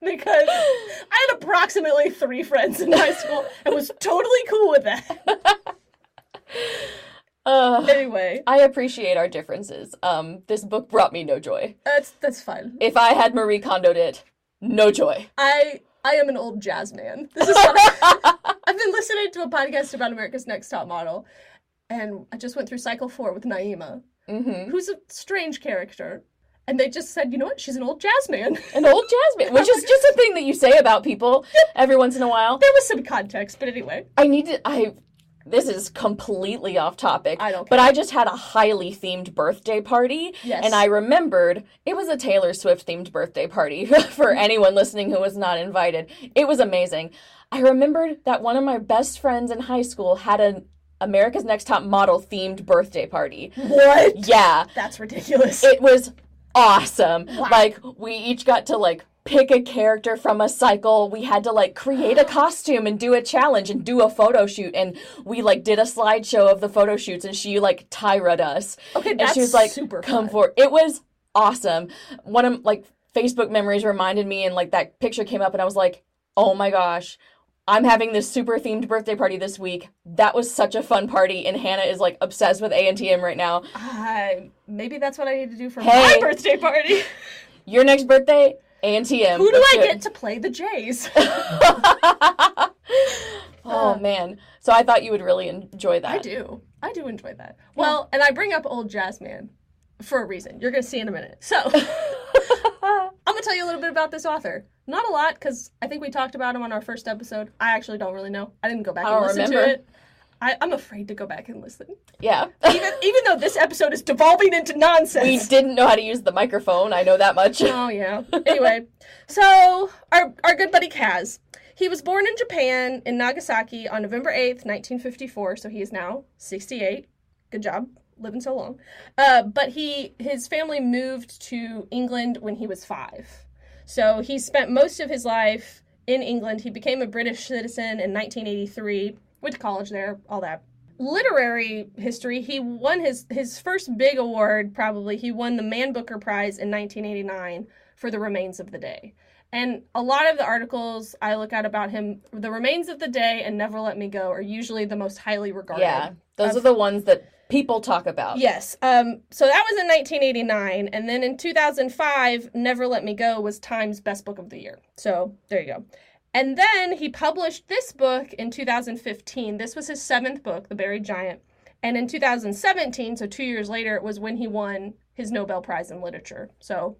because I had approximately three friends in high school and was totally cool with that. Uh, Anyway, I appreciate our differences. Um, this book brought me no joy. that's that's fun. If I had Marie Kondoed it, no joy. I I am an old jazz man. This is I've been listening to a podcast about America's Next Top Model, and I just went through cycle four with Naima, hmm who's a strange character. And they just said, you know what? She's an old jazz man. An old jazz man, which is just a thing that you say about people every once in a while. There was some context, but anyway, I need to. I. This is completely off topic. I don't care. But. I just had a highly themed birthday party. Yes. And I remembered it was a Taylor Swift themed birthday party for mm-hmm. anyone listening who was not invited. It was amazing. I remembered that one of my best friends in high school had an America's Next Top Model themed birthday party. what? Yeah. That's ridiculous. It was awesome. Wow. Like we each got to like pick a character from a cycle. We had to like create a costume and do a challenge and do a photo shoot and we like did a slideshow of the photo shoots and she like tyra us. okay, And that's she was like super come fun. for it was awesome. One of like Facebook memories reminded me and like that picture came up and I was like, "Oh my gosh, I'm having this super themed birthday party this week. That was such a fun party, and Hannah is like obsessed with ANTM right now. I maybe that's what I need to do for Hey. my birthday party. Your next birthday, ANTM. Who do I it. get to play the Jays? oh man. So I thought you would really enjoy that. I do. I do enjoy that. Well, and I bring up old jazz man for a reason. You're gonna see in a minute. So I'm gonna tell you a little bit about this author. Not a lot, because I think we talked about him on our first episode. I actually don't really know. I didn't go back and listen remember. to it. I, I'm afraid to go back and listen. Yeah. Even even though this episode is devolving into nonsense. we didn't know how to use the microphone. I know that much. Oh yeah. Anyway, so our our good buddy Kaz, he was born in Japan in Nagasaki on November eighth, nineteen fifty four. So he is now sixty eight. Good job living so long. Uh, but he his family moved to England when he was five. So he spent most of his life in England. He became a British citizen in 1983. Went to college there, all that. Literary history, he won his his first big award probably. He won the Man Booker Prize in 1989 for The Remains of the Day. And a lot of the articles I look at about him, The Remains of the Day and Never Let Me Go, are usually the most highly regarded. yeah. Those Of- are the ones that people talk about. Yes. Um, so that was in 1989. And then in 2005, Never Let Me Go was Time's Best Book of the Year. So there you go. And then he published this book in 2015. This was his seventh book, The Buried Giant. And in 2017, so two years later, it was when he won his Nobel Prize in Literature. So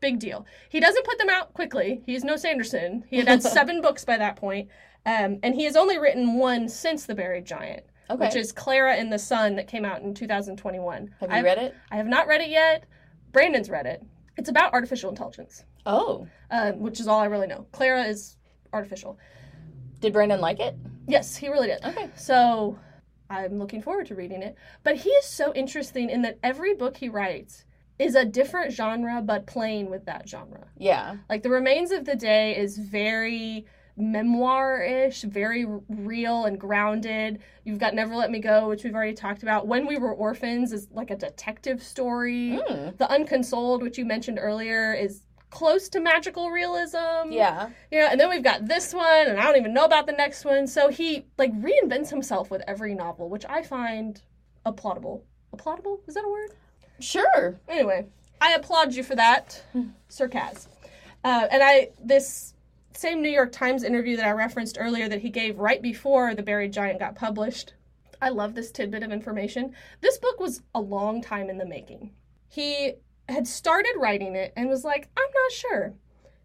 big deal. He doesn't put them out quickly. He's no Sanderson. He had had seven books by that point. Um, and he has only written one since The Buried Giant, Okay. which is Klara and the Sun that came out in 2021. Have you I've- read it? I have not read it yet. Brandon's read it. It's about artificial intelligence, Oh. uh, which is all I really know. Klara is artificial. Did Brandon like it? Yes, he really did. Okay. So I'm looking forward to reading it. But he is so interesting in that every book he writes is a different genre, but playing with that genre. Yeah. Like The Remains of the Day is very memoir ish, very real and grounded. You've got Never Let Me Go, which we've already talked about. When We Were Orphans is like a detective story. Mm. The Unconsoled, which you mentioned earlier, is close to magical realism. Yeah. You know, and then we've got this one, and I don't even know about the next one. So he like reinvents himself with every novel, which I find applaudable. Applaudable? Is that a word? Sure. Anyway, I applaud you for that, Sir Kaz. Uh, and I this same New York Times interview that I referenced earlier that he gave right before The Buried Giant got published. I love this tidbit of information. This book was a long time in the making. He had started writing it and was like, I'm not sure.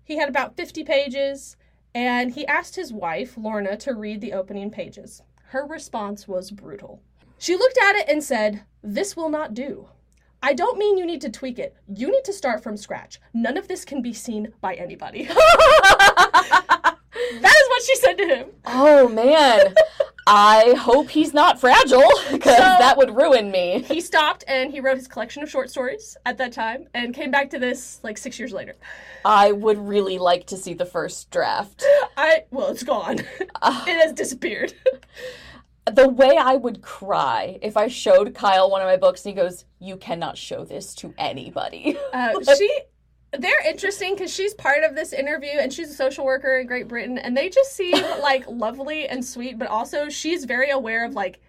He had about 50 pages, and he asked his wife, Lorna, to read the opening pages. Her response was brutal. She looked at it and said, This will not do. I don't mean you need to tweak it. You need to start from scratch. None of this can be seen by anybody. that is what she said to him. oh man. I hope he's not fragile because So- that would ruin me. He stopped and he wrote his collection of short stories at that time and came back to this like six years later. I would really like to see the first draft. I, well, it's gone. Ah. it has disappeared. The way I would cry if I showed Kyle one of my books and he goes, You cannot show this to anybody. Uh, she, they're interesting because she's part of this interview and she's a social worker in Great Britain and they just seem like lovely and sweet, but also she's very aware of like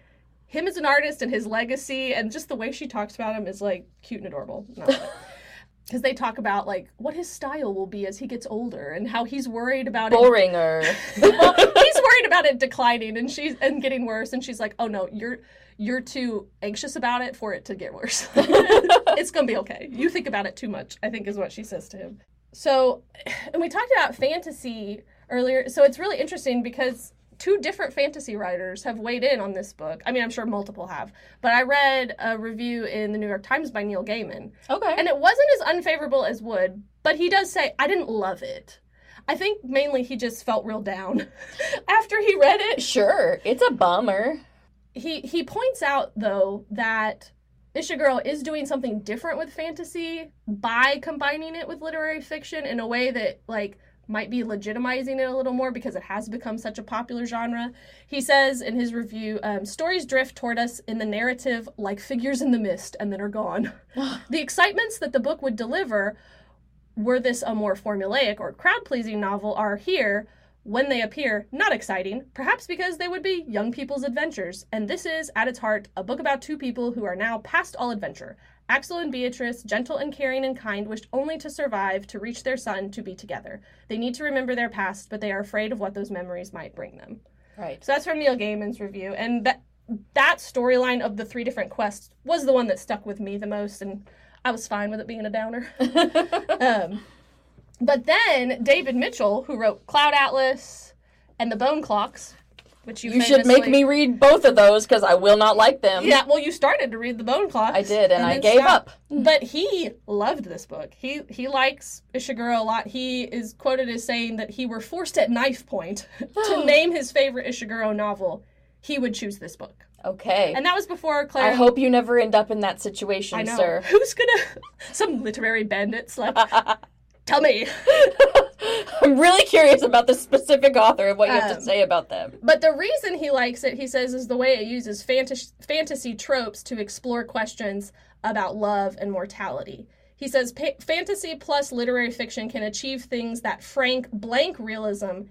him as an artist and his legacy and just the way she talks about him is like cute and adorable. Because they talk about like what his style will be as he gets older and how he's worried about it Boring or. well, he's worried about it declining and she's and getting worse and she's like oh no you're you're too anxious about it for it to get worse it's gonna be okay you think about it too much i think is what she says to him so and we talked about fantasy earlier so it's really interesting because two different fantasy writers have weighed in on this book i mean i'm sure multiple have but i read a review in the new york times by neil gaiman Okay. and it wasn't as unfavorable as Wood, but he does say, I didn't love it. I think mainly he just felt real down after he read it. Sure, it's a bummer. He he points out though that Ishiguro is doing something different with fantasy by combining it with literary fiction in a way that like might be legitimizing it a little more because it has become such a popular genre. He says in his review, um, stories drift toward us in the narrative like figures in the mist and then are gone. the excitements that the book would deliver, were this a more formulaic or crowd pleasing novel, are here when they appear not exciting, perhaps because they would be young people's adventures. And this is, at its heart, a book about two people who are now past all adventure. Axl and Beatrice, gentle and caring and kind, wished only to survive, to reach their son, to be together. They need to remember their past, but they are afraid of what those memories might bring them. Right. So that's from Neil Gaiman's review, and that that storyline of the three different quests was the one that stuck with me the most, and I was fine with it being a downer. um, But then David Mitchell, who wrote Cloud Atlas and The Bone Clocks, which you You should make me read both of those because I will not like them. Yeah, well, you started to read The Bone Clocks. I did, and, I gave stopped. up. But he loved this book. He he likes Ishiguro a lot. He is quoted as saying that he were forced at knife point to name his favorite Ishiguro novel. He would choose this book, Okay. and that was before Claire. I hope you never end up in that situation, I know. sir. Who's gonna? Some literary bandits like. Tell me. I'm really curious about the specific author and what you have to Um, say about them. But the reason he likes it, he says, is the way it uses fantasy, fantasy tropes to explore questions about love and mortality. He says fantasy plus literary fiction can achieve things that frank, blank realism.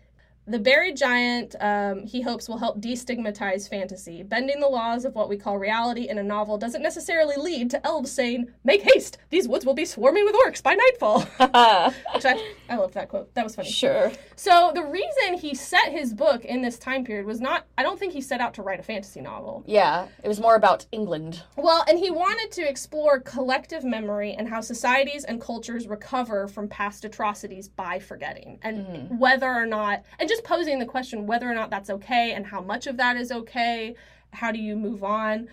The Buried Giant, um, he hopes, will help destigmatize fantasy. Bending the laws of what we call reality in a novel doesn't necessarily lead to elves saying, Make haste! These woods will be swarming with orcs by nightfall. Which I, I love that quote. That was funny. sure. So the reason he set his book in this time period was not I don't think he set out to write a fantasy novel. Yeah, it was more about England. Well, and he wanted to explore collective memory and how societies and cultures recover from past atrocities by forgetting and whether or not and just posing the question whether or not that's okay and how much of that is okay. How do you move on?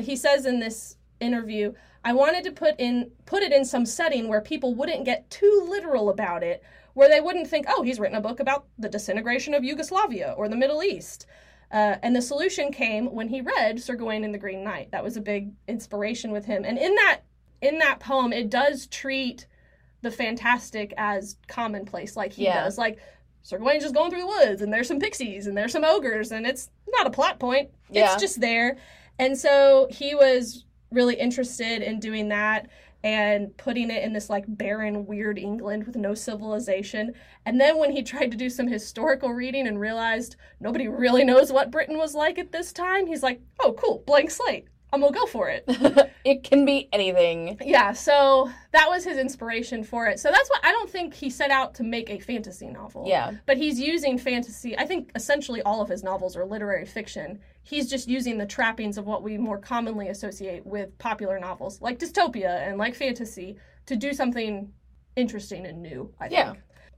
He says in this interview, I wanted to put in put it in some setting where people wouldn't get too literal about it, where they wouldn't think, "Oh, he's written a book about the disintegration of Yugoslavia or the Middle East." Uh, and the solution came when he read Sir Gawain and the Green Knight. That was a big inspiration with him. And in that in that poem, it does treat the fantastic as commonplace, like he Yeah. does. Like Sir Gawain's just going through the woods, and there's some pixies, and there's some ogres, and it's not a plot point. Yeah. It's just there. And so he was really interested in doing that and putting it in this like barren, weird England with no civilization. And then when he tried to do some historical reading and realized nobody really knows what Britain was like at this time, he's like, oh, cool, blank slate. I'm gonna go for it. it can be anything. yeah, so that was his inspiration for it. So that's what I don't think he set out to make a fantasy novel. Yeah. But he's using fantasy. I think essentially all of his novels are literary fiction. He's just using the trappings of what we more commonly associate with popular novels, like dystopia and like fantasy, to do something interesting and new. I think. Yeah.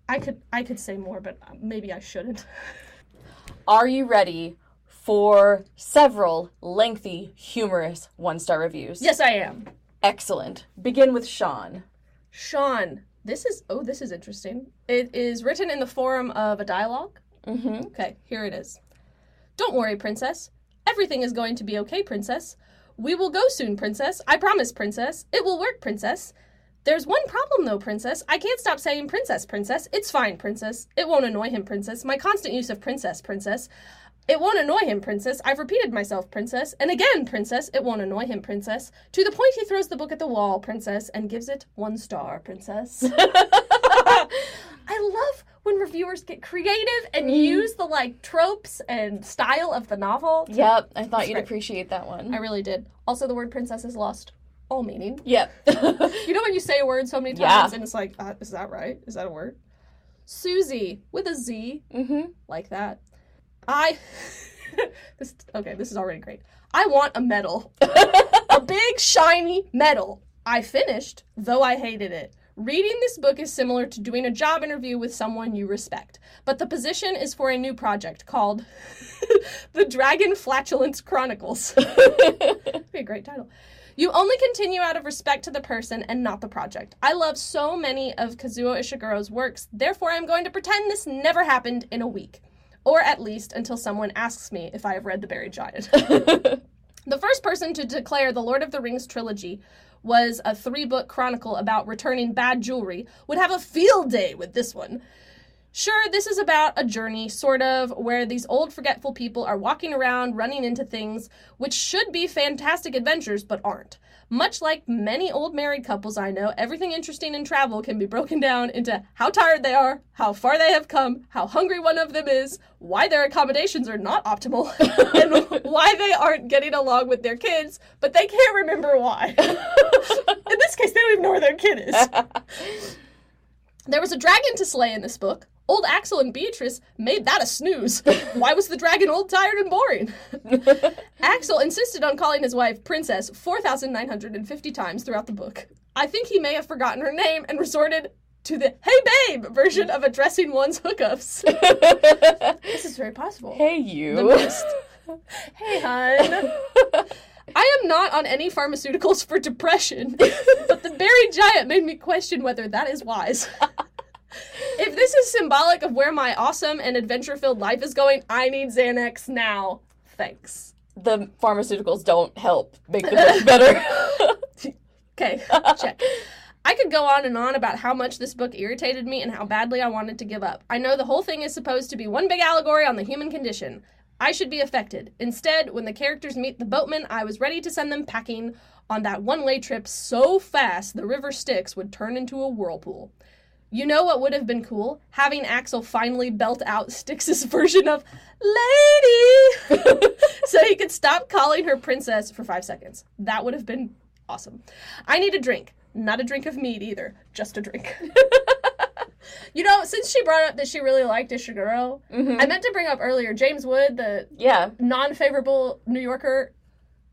I could I could say more, but maybe I shouldn't. Are you ready for several lengthy, humorous one star reviews? yes, I am. Excellent. Begin with Sean. Sean, this is oh, this is interesting. It is written in the form of a dialogue. Mm-hmm. Okay, here it is. Don't worry, princess. Everything is going to be okay, princess. We will go soon, princess. I promise, princess. It will work, princess. There's one problem, though, princess. I can't stop saying princess, princess. It's fine, princess. It won't annoy him, princess. My constant use of princess, princess. It won't annoy him, princess. I've repeated myself, princess. And again, princess. It won't annoy him, princess. To the point he throws the book at the wall, princess, and gives it one star, princess. I love when reviewers get creative and use the like tropes and style of the novel. Yep, I thought you'd great. appreciate that one. I really did. Also, the word princess is lost all meaning. Yep. You know when you say a word so many Yeah. times and it's like, uh, is that right? Is that a word? Susie with a Z, mm-hmm. like that. I. this okay. This is already great. I want a medal, a big shiny medal. I finished, though I hated it. Reading this book is similar to doing a job interview with someone you respect, but the position is for a new project called The Dragon Flatulence Chronicles. be a great title. You only continue out of respect to the person and not the project. I love so many of Kazuo Ishiguro's works, therefore I'm going to pretend this never happened in a week. Or at least until someone asks me if I have read The Buried Giant. the first person to declare the Lord of the Rings trilogy was a three book chronicle about returning bad jewelry would have a field day with this one. Sure, this is about a journey, sort of, where these old forgetful people are walking around, running into things which should be fantastic adventures but aren't. Much like many old married couples I know, everything interesting in travel can be broken down into how tired they are, how far they have come, how hungry one of them is, why their accommodations are not optimal, and why they aren't getting along with their kids, but they can't remember why. in this case, they don't even know where their kid is. There was a dragon to slay in this book. Old Axl and Beatrice made that a snooze. Why was the dragon old, tired, and boring? Axl insisted on calling his wife Princess 4,950 times throughout the book. I think he may have forgotten her name and resorted to the hey babe version of addressing one's hookups. this is very possible. hey, you. The you. hey, hun. I am not on any pharmaceuticals for depression, but the buried giant made me question whether that is wise. if this is symbolic of where my awesome and adventure filled life is going, I need Xanax now. Thanks. the pharmaceuticals don't help make the book better. Okay, check. I could go on and on about how much this book irritated me and how badly I wanted to give up. I know the whole thing is supposed to be one big allegory on the human condition. I should be affected. Instead, when the characters meet the boatman, I was ready to send them packing on that one way trip so fast the river Styx would turn into a whirlpool. You know what would have been cool? Having Axl finally belt out Styx's version of Lady so he could stop calling her princess for five seconds. That would have been awesome. I need a drink. Not a drink of mead either, just a drink. you know, since she brought up that she really liked Ishiguro, Mhm. I meant to bring up earlier James Wood, the Yeah. non favorable New Yorker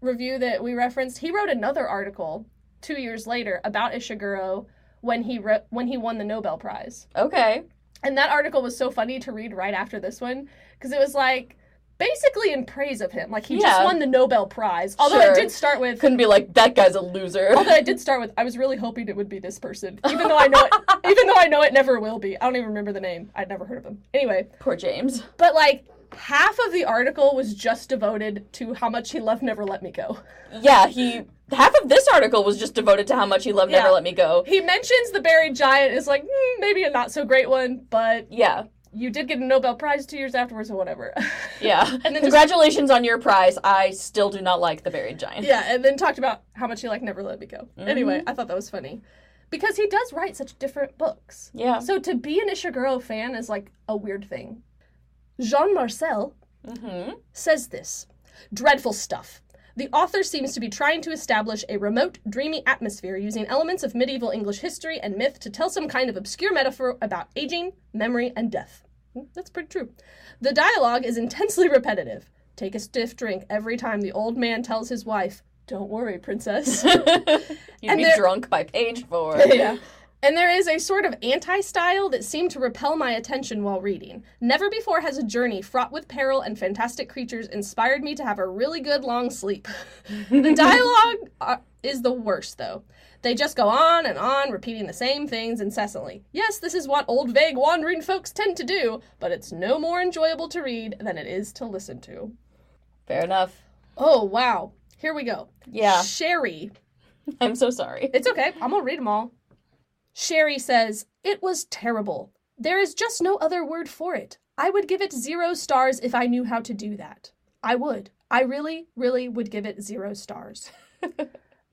review that we referenced, he wrote another article two years later about Ishiguro when he re- when he won the Nobel Prize. Okay. And that article was so funny to read right after this one because it was like basically in praise of him. Like he just won the Nobel Prize. Although Sure. it did start with Couldn't be like that guy's a loser. although I did start with I was really hoping it would be this person. Even though I know it even though I know it never will be. I don't even remember the name. I'd never heard of him. Anyway, Poor James. but like half of the article was just devoted to how much he loved Never Let Me Go. Yeah, he half of this article was just devoted to how much he loved Yeah. Never Let Me Go. He mentions the buried giant is like "Hmm, maybe a not so great one, but Yeah. you did get a Nobel Prize two years afterwards or whatever. Yeah. And then just- Congratulations on your prize. I still do not like the buried giant. Yeah, and then talked about how much he liked Never Let Me Go. Mm-hmm. Anyway, I thought that was funny. Because he does write such different books. Yeah. So to be an Ishiguro fan is like a weird thing. Jean Marcel Mm-hmm. says this Dreadful stuff. The author seems to be trying to establish a remote, dreamy atmosphere using elements of medieval English history and myth to tell some kind of obscure metaphor about aging, memory, and death. Hmm, That's pretty true. The dialogue is intensely repetitive. Take a stiff drink every time the old man tells his wife, Don't worry, princess. You'd And be drunk by page four. yeah. And there is a sort of anti style that seemed to repel my attention while reading. Never before has a journey fraught with peril and fantastic creatures inspired me to have a really good long sleep. the dialogue uh, is the worst, though. They just go on and on, repeating the same things incessantly. Yes, this is what old, vague, wandering folks tend to do, but it's no more enjoyable to read than it is to listen to. Fair enough. Oh, wow. Here we go. Yeah. Sherry I'm so sorry. It's okay. I'm gonna read them all. Sherry says, It was terrible. There is just no other word for it. I would give it zero stars if I knew how to do that. I would. I really, really would give it zero stars. and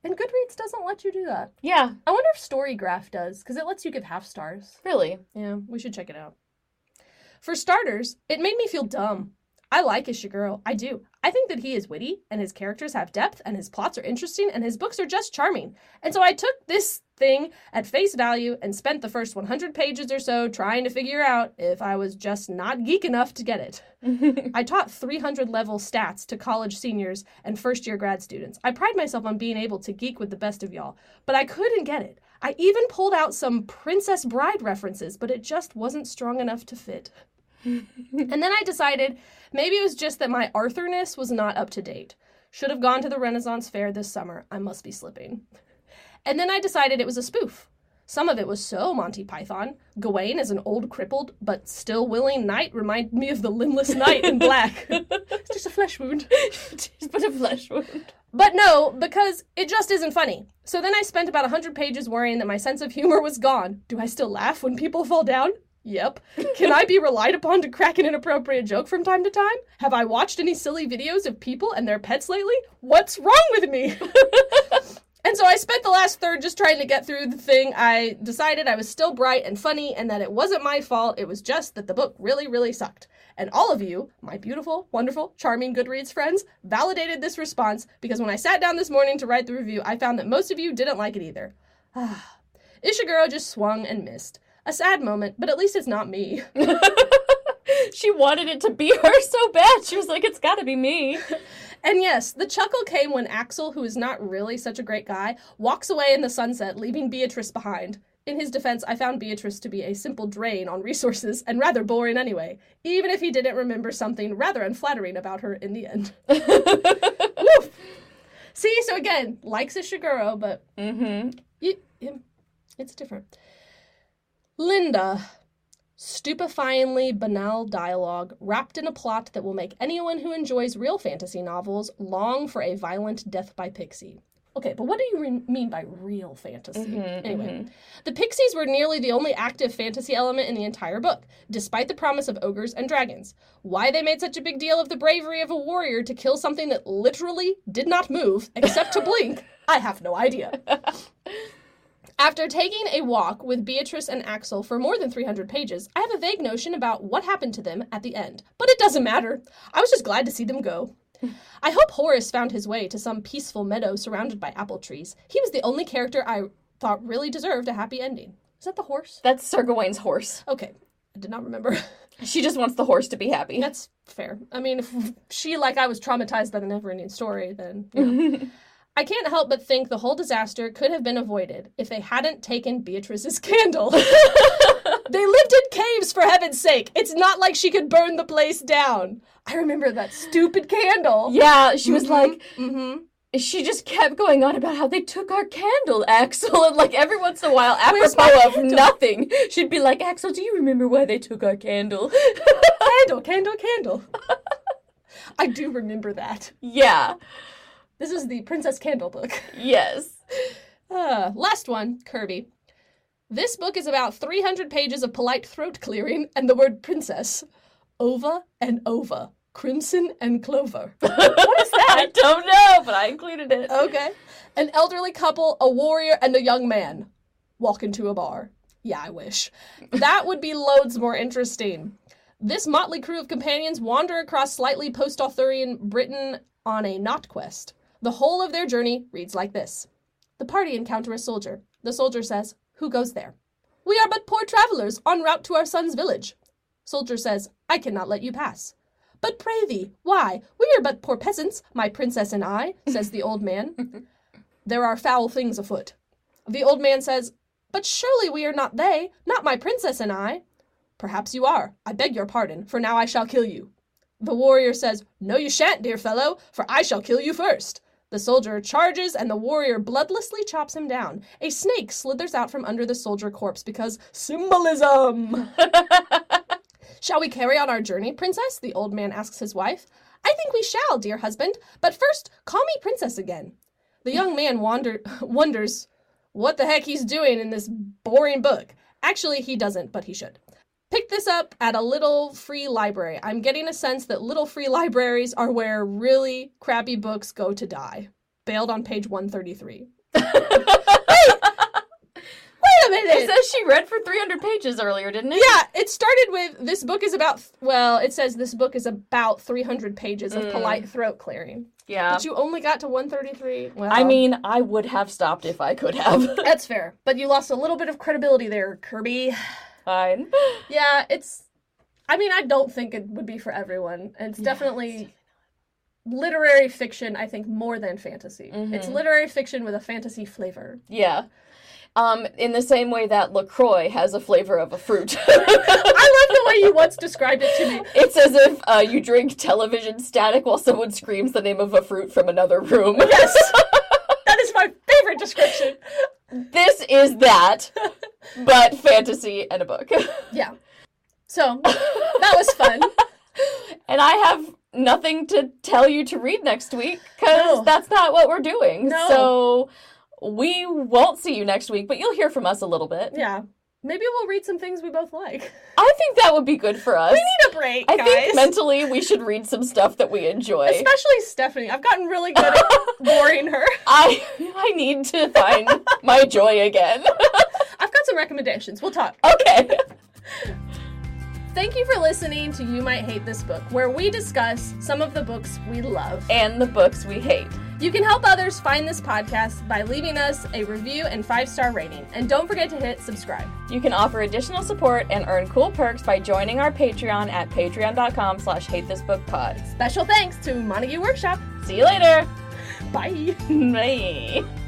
Goodreads doesn't let you do that. Yeah, I wonder if Storygraph does, because it lets you give half stars. really. Yeah, we should check it out. For starters, it made me feel dumb. I like Ishiguro. I do. I think that he is witty, and his characters have depth, and his plots are interesting, and his books are just charming. And so I took this thing at face value and spent the first 100 pages or so trying to figure out if I was just not geek enough to get it. I taught 300 level stats to college seniors and first year grad students. I pride myself on being able to geek with the best of y'all, but I couldn't get it. I even pulled out some Princess Bride references, but it just wasn't strong enough to fit. and then I decided maybe it was just that my Arthurness was not up to date. Should have gone to the Renaissance Fair this summer. I must be slipping. And then I decided it was a spoof. Some of it was so Monty Python. Gawain as an old crippled but still willing knight reminded me of the limbless knight in black. it's just a flesh wound. Just but a flesh wound. But no, because it just isn't funny. So then I spent about 100 pages worrying that my sense of humor was gone. Do I still laugh when people fall down? Yep. Can I be relied upon to crack an inappropriate joke from time to time? Have I watched any silly videos of people and their pets lately? What's wrong with me? And so I spent the last third just trying to get through the thing. I decided I was still bright and funny and that it wasn't my fault. It was just that the book really, really sucked. And all of you, my beautiful, wonderful, charming Goodreads friends, validated this response because when I sat down this morning to write the review, I found that most of you didn't like it either. Ah. Ishiguro just swung and missed. A sad moment, but at least it's not me. she wanted it to be her so bad. She was like, it's gotta be me. And yes, the chuckle came when Axl, who is not really such a great guy, walks away in the sunset, leaving Beatrice behind. In his defense, I found Beatrice to be a simple drain on resources and rather boring anyway, even if he didn't remember something rather unflattering about her in the end. Woof. See, so again, likes Ishiguro, but mm-hmm. y- y- it's different. Linda. Stupefyingly banal dialogue wrapped in a plot that will make anyone who enjoys real fantasy novels long for a violent death by pixie. Okay, but what do you re- mean by real fantasy? Mhm, anyway, mhm. the pixies were nearly the only active fantasy element in the entire book, despite the promise of ogres and dragons. Why they made such a big deal of the bravery of a warrior to kill something that literally did not move except to blink, I have no idea. After taking a walk with Beatrice and Axl for more than 300 pages, I have a vague notion about what happened to them at the end. But it doesn't matter. I was just glad to see them go. I hope Horace found his way to some peaceful meadow surrounded by apple trees. He was the only character I thought really deserved a happy ending. Is that the horse? That's Sir Gawain's horse. Okay, I did not remember. She just wants the horse to be happy. That's fair. I mean, if she, like I, was traumatized by the never ending story, then. You know. I can't help but think the whole disaster could have been avoided if they hadn't taken Beatrice's candle. they lived in caves, for heaven's sake. It's not like she could burn the place down. I remember that stupid candle. yeah, she was like, Mm-hmm. she just kept going on about how they took our candle, Axl, and like every once in a while, apropos of nothing, she'd be like, Axl, do you remember why they took our candle? Candle, candle, candle. I do remember that. yeah, This is the Princess Candle book. yes. Uh, last one, Kirby. This book is about 300 pages of polite throat clearing and the word princess. Over and over. Crimson and clover. what is that? I don't know, but I included it. Okay. An elderly couple, a warrior, and a young man walk into a bar. Yeah, I wish. That would be loads more interesting. This motley crew of companions wander across slightly post Arthurian Britain on a not quest. The whole of their journey reads like this The party encounter a soldier. The soldier says, Who goes there? We are but poor travelers en route to our son's village. Soldier says, I cannot let you pass. But pray thee, why? We are but poor peasants, my princess and I, says the old man. there are foul things afoot. The old man says, But surely we are not they, not my princess and I. Perhaps you are. I beg your pardon, for now I shall kill you. The warrior says, No, you shan't, dear fellow, for I shall kill you first. The soldier charges, and the warrior bloodlessly chops him down. A snake slithers out from under the soldier corpse because symbolism. Shall we carry on our journey, princess? The old man asks his wife. I think we shall, dear husband, but first call me princess again. The young man wander- wonders what the heck he's doing in this boring book. Actually, he doesn't, but he should. Pick this up at a little free library. I'm getting a sense that little free libraries are where really crappy books go to die. Bailed on page 133. Wait a minute! It says she read for 300 pages earlier, didn't it? Yeah, it started with this book is about well, it says this book is about 300 pages of Mm. polite throat clearing. Yeah. But you only got to 133. Well, I mean, I would have stopped if I could have. that's fair. But you lost a little bit of credibility there, Kirby. Fine. Yeah, it's I mean, I don't think it would be for everyone. It's definitely literary fiction, I think, more than fantasy. It's Mhm. literary fiction with a fantasy flavor. Yeah. Um, in the same way that LaCroix has a flavor of a fruit. I love the way you once described it to me. it's as if uh, you drink television static while someone screams the name of a fruit from another room. Yes. that is my favorite description. This is that, but fantasy and a book. Yeah. So, that was fun. and I have nothing to tell you to read next week because No. that's not what we're doing. No. So we won't see you next week, but you'll hear from us a little bit. Yeah. Maybe we'll read some things we both like. I think that would be good for us. We need a break, I guys. think mentally we should read some stuff that we enjoy. Especially Stephanie. I've gotten really good at boring her. I I need to find my joy again. I've got some recommendations. We'll talk. okay. Thank you for listening to You Might Hate This Book, where we discuss some of the books we love. And the books we hate. You can help others find this podcast by leaving us a review and five star rating. And don't forget to hit subscribe. You can offer additional support and earn cool perks by joining our Patreon at patreon.com slash hate this book pod. Special thanks to Montague Workshop. See you later. Bye. Bye.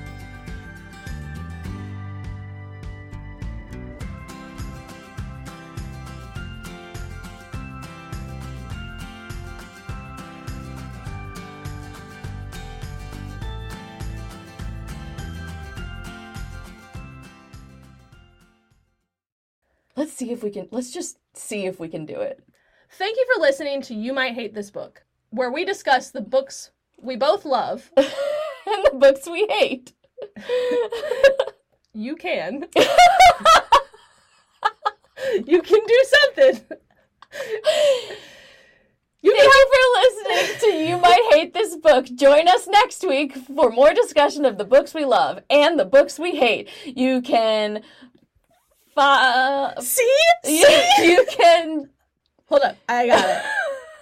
See if we can. Let's just see if we can do it. Thank you for listening to You Might Hate This Book, where we discuss the books we both love. and the books we hate. You can. you can do something. You Thank can you for listening to You Might Hate This Book. Join us next week for more discussion of the books we love and the books we hate. You can. Fi- see. you, you can. Hold up, I got it.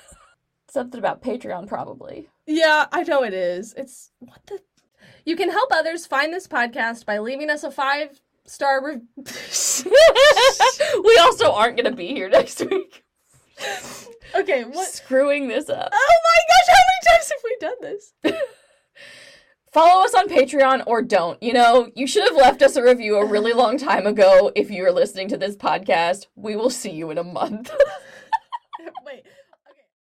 Something about Patreon, probably. Yeah, I know it is. It's what the. You can help others find this podcast by leaving us a five star review. we also aren't going to be here next week. okay, what? Screwing this up. Oh my gosh, how many times have we done this? Follow us on Patreon or don't. You know, you should have left us a review a really long time ago if you are listening to this podcast. We will see you in a month. Wait,